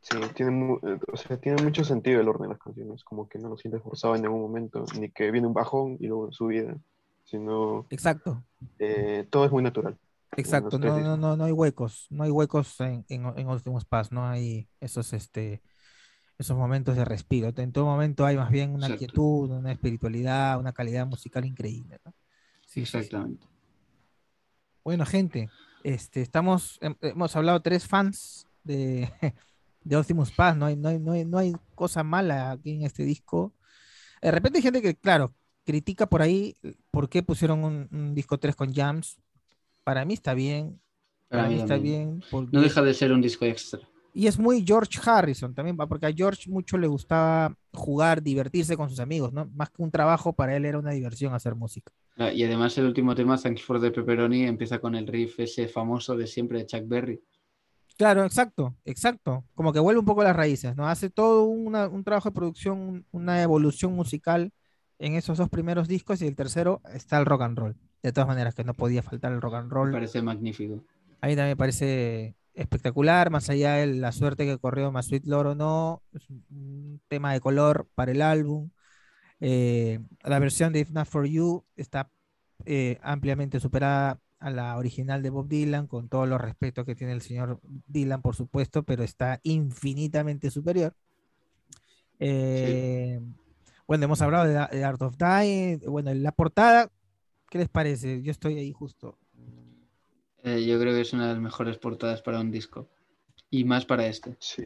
[SPEAKER 3] Sí, tiene, eh, o sea, tiene mucho sentido el orden de las canciones, como que no lo sientes forzado en ningún momento, ni que viene un bajón y luego subida, sino
[SPEAKER 5] Exacto,
[SPEAKER 3] eh, todo es muy natural.
[SPEAKER 5] exacto. No, no, no, no hay huecos. No hay huecos en, en, en Últimos Pass. No hay esos, este, esos momentos de respiro. En todo momento hay más bien una
[SPEAKER 4] Exacto.
[SPEAKER 5] quietud, una espiritualidad, una calidad musical increíble. ¿no? Sí.
[SPEAKER 4] Exactamente.
[SPEAKER 5] Bueno, gente, este, estamos, hem- hemos hablado tres fans de, de Optimus Paz, no hay, no, hay, no, hay, no hay cosa mala aquí en este disco. De repente hay gente que, claro, critica por ahí por qué pusieron un, un disco 3 con jams. Para mí está bien, para, mí está bien. porque-
[SPEAKER 4] No deja de ser un disco extra.
[SPEAKER 5] Y es muy George Harrison también, porque a George mucho le gustaba jugar, divertirse con sus amigos, ¿no? Más que un trabajo, para él era una diversión hacer música.
[SPEAKER 4] Ah, Y además el último tema, Thanks for the Pepperoni, empieza con el riff ese famoso de siempre de Chuck Berry.
[SPEAKER 5] Claro, exacto, exacto. Como que vuelve un poco a las raíces, ¿no? Hace todo una- un trabajo de producción, un- una evolución musical en esos dos primeros discos y el tercero está el rock and roll. De todas maneras, que no podía faltar el rock and
[SPEAKER 4] Me
[SPEAKER 5] roll.
[SPEAKER 4] parece magnífico.
[SPEAKER 5] A mí también me parece espectacular, más allá de la suerte que corrió más Sweet Lord o no, es un, un tema de color para el álbum. Eh, la versión de If Not For You está eh, ampliamente superada a la original de Bob Dylan, con todos los respetos que tiene el señor Dylan, por supuesto, pero está infinitamente superior. Eh, Bueno, hemos hablado de, de Art of Dying, bueno, la portada, ¿qué les parece? Yo estoy ahí justo.
[SPEAKER 4] Eh, yo creo que es una de las mejores portadas para un disco. Y más para este.
[SPEAKER 3] Sí.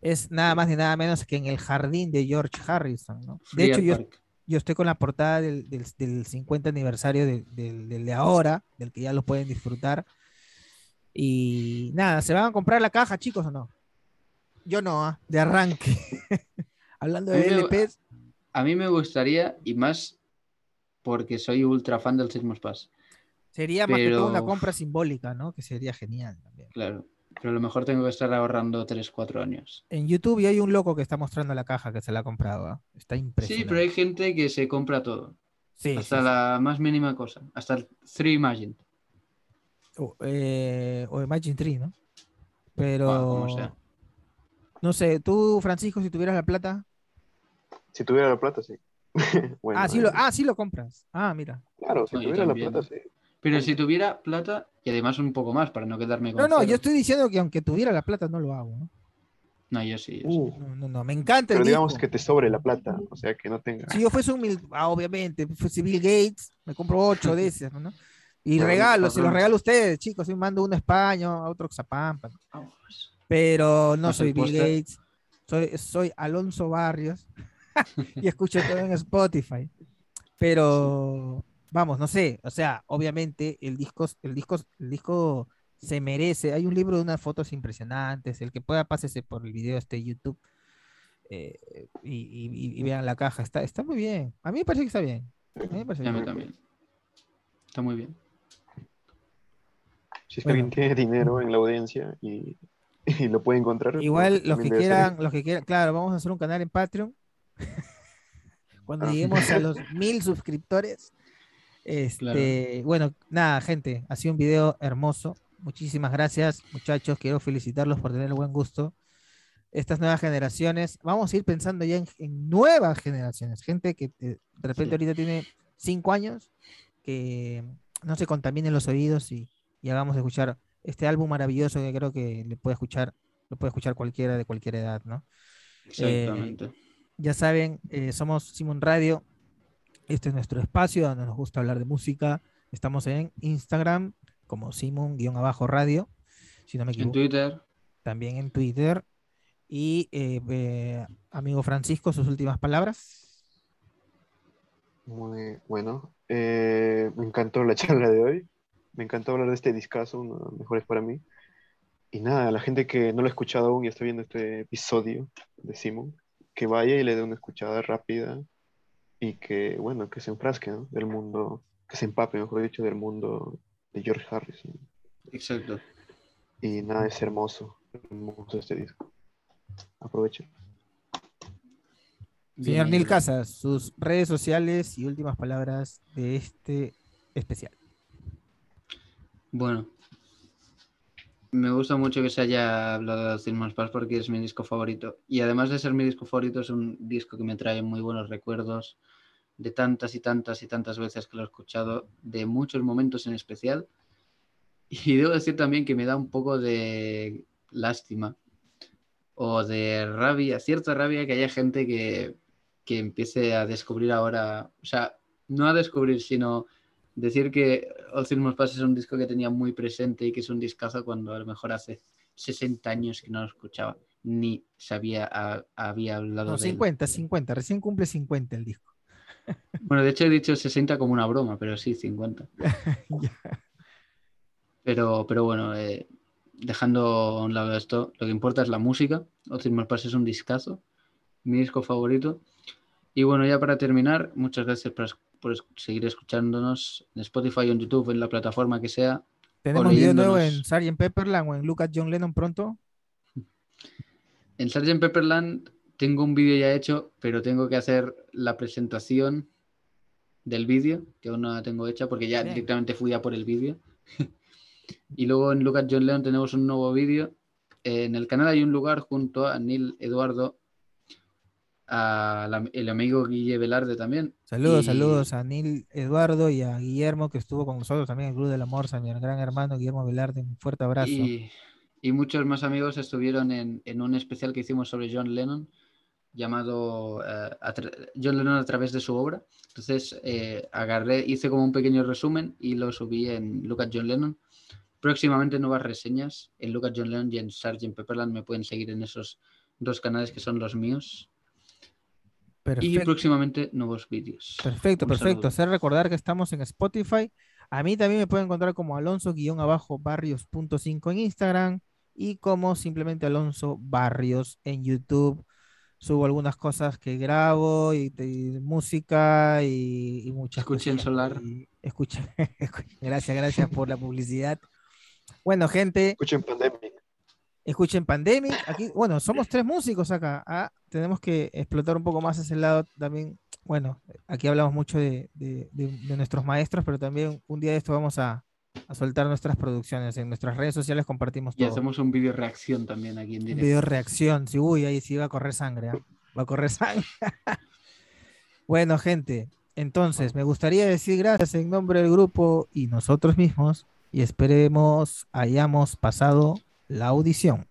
[SPEAKER 5] Es nada más ni nada menos que en el jardín de George Harrison, ¿no? De hecho, yo, yo estoy con la portada del, del- del 50 aniversario de- del, del de ahora, del que ya lo pueden disfrutar. Y nada, ¿se van a comprar la caja, chicos, o no? Yo no, ¿ah? de arranque. Hablando
[SPEAKER 4] A
[SPEAKER 5] de
[SPEAKER 4] me-
[SPEAKER 5] LPs,
[SPEAKER 4] A mí me gustaría, y más porque soy ultra fan del Sismos Pass.
[SPEAKER 5] Sería más que todo una compra simbólica, ¿no? Que sería genial también.
[SPEAKER 4] Claro. Pero a lo mejor tengo que estar ahorrando 3-4 años.
[SPEAKER 5] En YouTube y hay un loco que está mostrando la caja que se la ha comprado. ¿ah? Está
[SPEAKER 4] Sí,
[SPEAKER 5] impresionante.
[SPEAKER 4] pero hay gente que se compra todo.
[SPEAKER 5] Sí,
[SPEAKER 4] hasta
[SPEAKER 5] sí, sí.
[SPEAKER 4] la más mínima cosa. Hasta el 3 Imagine.
[SPEAKER 5] O, eh, o Imagine Tree, ¿no? Pero.
[SPEAKER 4] Ah, como sea.
[SPEAKER 5] No sé, tú, Francisco, si tuvieras la plata.
[SPEAKER 3] Si tuviera la plata, sí. Bueno,
[SPEAKER 5] ah, sí
[SPEAKER 3] eh,
[SPEAKER 5] lo, ah, sí lo compras. Ah, mira.
[SPEAKER 3] Claro, si
[SPEAKER 4] No,
[SPEAKER 3] tuviera la plata, sí.
[SPEAKER 4] Pero si tuviera plata, y además un poco más para no quedarme con
[SPEAKER 5] No, no,
[SPEAKER 4] cero.
[SPEAKER 5] yo estoy diciendo que aunque tuviera la plata no lo hago. No,
[SPEAKER 4] No, yo sí. yo sí.
[SPEAKER 3] Uh,
[SPEAKER 5] no, no, no, me encanta el
[SPEAKER 3] pero digamos
[SPEAKER 5] disco.
[SPEAKER 3] que te sobre la plata, o sea, que no tenga.
[SPEAKER 5] Si yo fuese un mil, ah, obviamente, fuese Bill Gates, me compro ocho de esas, ¿no? Y
[SPEAKER 4] Pero,
[SPEAKER 5] regalo, se los regalo a ustedes, chicos. Si mando uno a España, a otro a Xapampa. Pero no soy
[SPEAKER 4] el
[SPEAKER 5] Bill
[SPEAKER 4] póster.
[SPEAKER 5] Gates, soy, soy Alonso Barrios y escucho todo en Spotify. Pero vamos, no sé, o sea, obviamente el disco, el disco, el disco se merece. Hay un libro de unas fotos impresionantes. El que pueda, pásese por el video este de YouTube eh, y, y- y vean la caja. Está, está muy bien. A mí me parece que está bien. A mí me parece
[SPEAKER 4] A mí
[SPEAKER 5] bien.
[SPEAKER 4] también. Está muy bien.
[SPEAKER 3] Si es que
[SPEAKER 5] Bueno.
[SPEAKER 3] alguien tiene dinero en la audiencia y, y lo puede encontrar.
[SPEAKER 5] Igual
[SPEAKER 3] pues,
[SPEAKER 5] los que
[SPEAKER 3] ser
[SPEAKER 5] quieran, los que quieran, claro, vamos a hacer un canal en Patreon. Cuando
[SPEAKER 3] Ah.
[SPEAKER 5] lleguemos a los mil suscriptores. Este, bueno, nada, gente, ha sido un video hermoso. Muchísimas gracias, muchachos. Quiero felicitarlos por tener el buen gusto. Estas nuevas generaciones, vamos a ir pensando ya en, en nuevas generaciones, gente que eh, de repente
[SPEAKER 4] Sí.
[SPEAKER 5] ahorita tiene cinco años, que no se contaminen los oídos y, y hagamos escuchar este álbum maravilloso que creo que le puede escuchar, lo puede escuchar cualquiera de cualquier edad, ¿no?
[SPEAKER 4] Exactamente.
[SPEAKER 5] Ya saben, eh, somos Simon Radio. Este es nuestro espacio donde nos gusta hablar de música. Estamos en Instagram como Simon-radio, si no me
[SPEAKER 4] en
[SPEAKER 5] equivoco.
[SPEAKER 4] Twitter.
[SPEAKER 5] También en Twitter. Y eh, eh, amigo Francisco, sus últimas palabras.
[SPEAKER 3] Muy bueno. Eh, me encantó la charla de hoy. Me encantó hablar de este discazo, uno de los mejores para mí. Y nada, la gente que no lo ha escuchado aún y está viendo este episodio de Simon, que vaya y le dé una escuchada rápida y que, bueno, que se enfrasque ¿no? del mundo, que se empape, mejor dicho, del mundo de George Harrison.
[SPEAKER 4] Exacto.
[SPEAKER 3] Y nada, es hermoso, hermoso este disco. Aprovechen.
[SPEAKER 5] Señor
[SPEAKER 4] ahí.
[SPEAKER 5] Casas, sus redes sociales y últimas palabras de este especial.
[SPEAKER 4] Bueno, me gusta mucho que se haya hablado de Cinemas Pass porque es mi disco favorito. Y además de ser mi disco favorito, es un disco que me trae muy buenos recuerdos de tantas y tantas y tantas veces que lo he escuchado, de muchos momentos en especial. Y debo decir también que me da un poco de lástima o de rabia, cierta rabia que haya gente que, que empiece a descubrir ahora, o sea, no a descubrir, sino decir que All Things Pass es un disco que tenía muy presente y que es un discazo cuando a lo mejor hace 60 años que no lo escuchaba, ni sabía, a- había hablado
[SPEAKER 5] No,
[SPEAKER 4] de él.
[SPEAKER 5] 50, 50, recién cumple 50 el disco.
[SPEAKER 4] Bueno, de hecho he dicho 60 como una broma, pero sí, 50. Pero, pero bueno, eh, dejando a un lado esto, lo que importa es la música. Must Pass es un discazo, mi disco favorito. Y bueno, ya para terminar, muchas gracias por, seguir escuchándonos en Spotify o en YouTube, en la plataforma que sea.
[SPEAKER 5] Tenemos video nuevo en. Sgt. Pepperland o en Lucas John Lennon pronto.
[SPEAKER 4] En Sgt. Pepperland tengo un vídeo ya hecho, pero tengo que hacer la presentación del vídeo, que aún no la tengo hecha porque ya
[SPEAKER 5] Bien.
[SPEAKER 4] directamente fui a por el vídeo. y luego en Lucas John Leon tenemos un nuevo vídeo. En el canal hay un lugar junto a Neil Eduardo, a la- el amigo Guille Velarde también.
[SPEAKER 5] Saludos,
[SPEAKER 4] Y-
[SPEAKER 5] saludos a Neil Eduardo y a Guillermo que estuvo con nosotros también en el Club del Amor, a mi gran hermano Guillermo Velarde. Un fuerte abrazo.
[SPEAKER 4] Y, y muchos más amigos estuvieron en, en un especial que hicimos sobre John Lennon, llamado eh, John Lennon a través de su obra. Entonces eh, agarré, hice como un pequeño resumen y lo subí en Lucas John Lennon. Próximamente nuevas reseñas en Lucas John Lennon y en Sgt. Pepperland. Me pueden seguir en esos dos canales que son los míos. Y próximamente nuevos vídeos.
[SPEAKER 5] Perfecto,
[SPEAKER 4] Un
[SPEAKER 5] perfecto.
[SPEAKER 4] saludo.
[SPEAKER 5] Hacer recordar que estamos en Spotify. A mí también me pueden encontrar como alonso-barrios.5 en Instagram y como simplemente Alonso Barrios en YouTube. Subo algunas cosas que grabo y, y música y, y muchas
[SPEAKER 4] Escuchen
[SPEAKER 5] cosas
[SPEAKER 4] Solar.
[SPEAKER 5] y Escuchen. Gracias, gracias por la publicidad. Bueno, gente,
[SPEAKER 3] Escuchen Pandemic.
[SPEAKER 5] escuchen Pandemic. Aquí, bueno, somos tres músicos acá. ah, Tenemos que explotar un poco más ese lado también. Bueno, aquí hablamos mucho de, de- de- de nuestros maestros, pero también un día de esto vamos a, a soltar nuestras producciones. En nuestras redes sociales compartimos
[SPEAKER 4] Y
[SPEAKER 5] todo.
[SPEAKER 4] hacemos un vídeo reacción también aquí en
[SPEAKER 5] Un
[SPEAKER 4] directo.
[SPEAKER 5] video reacción. Sí, uy, ahí sí va a correr sangre. ah, Va a correr sangre. bueno, gente, entonces me gustaría decir gracias en nombre del grupo y nosotros mismos. Y esperemos hayamos pasado la audición.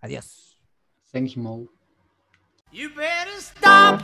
[SPEAKER 5] Adiós.
[SPEAKER 4] Thanks, Mo.
[SPEAKER 9] You better stop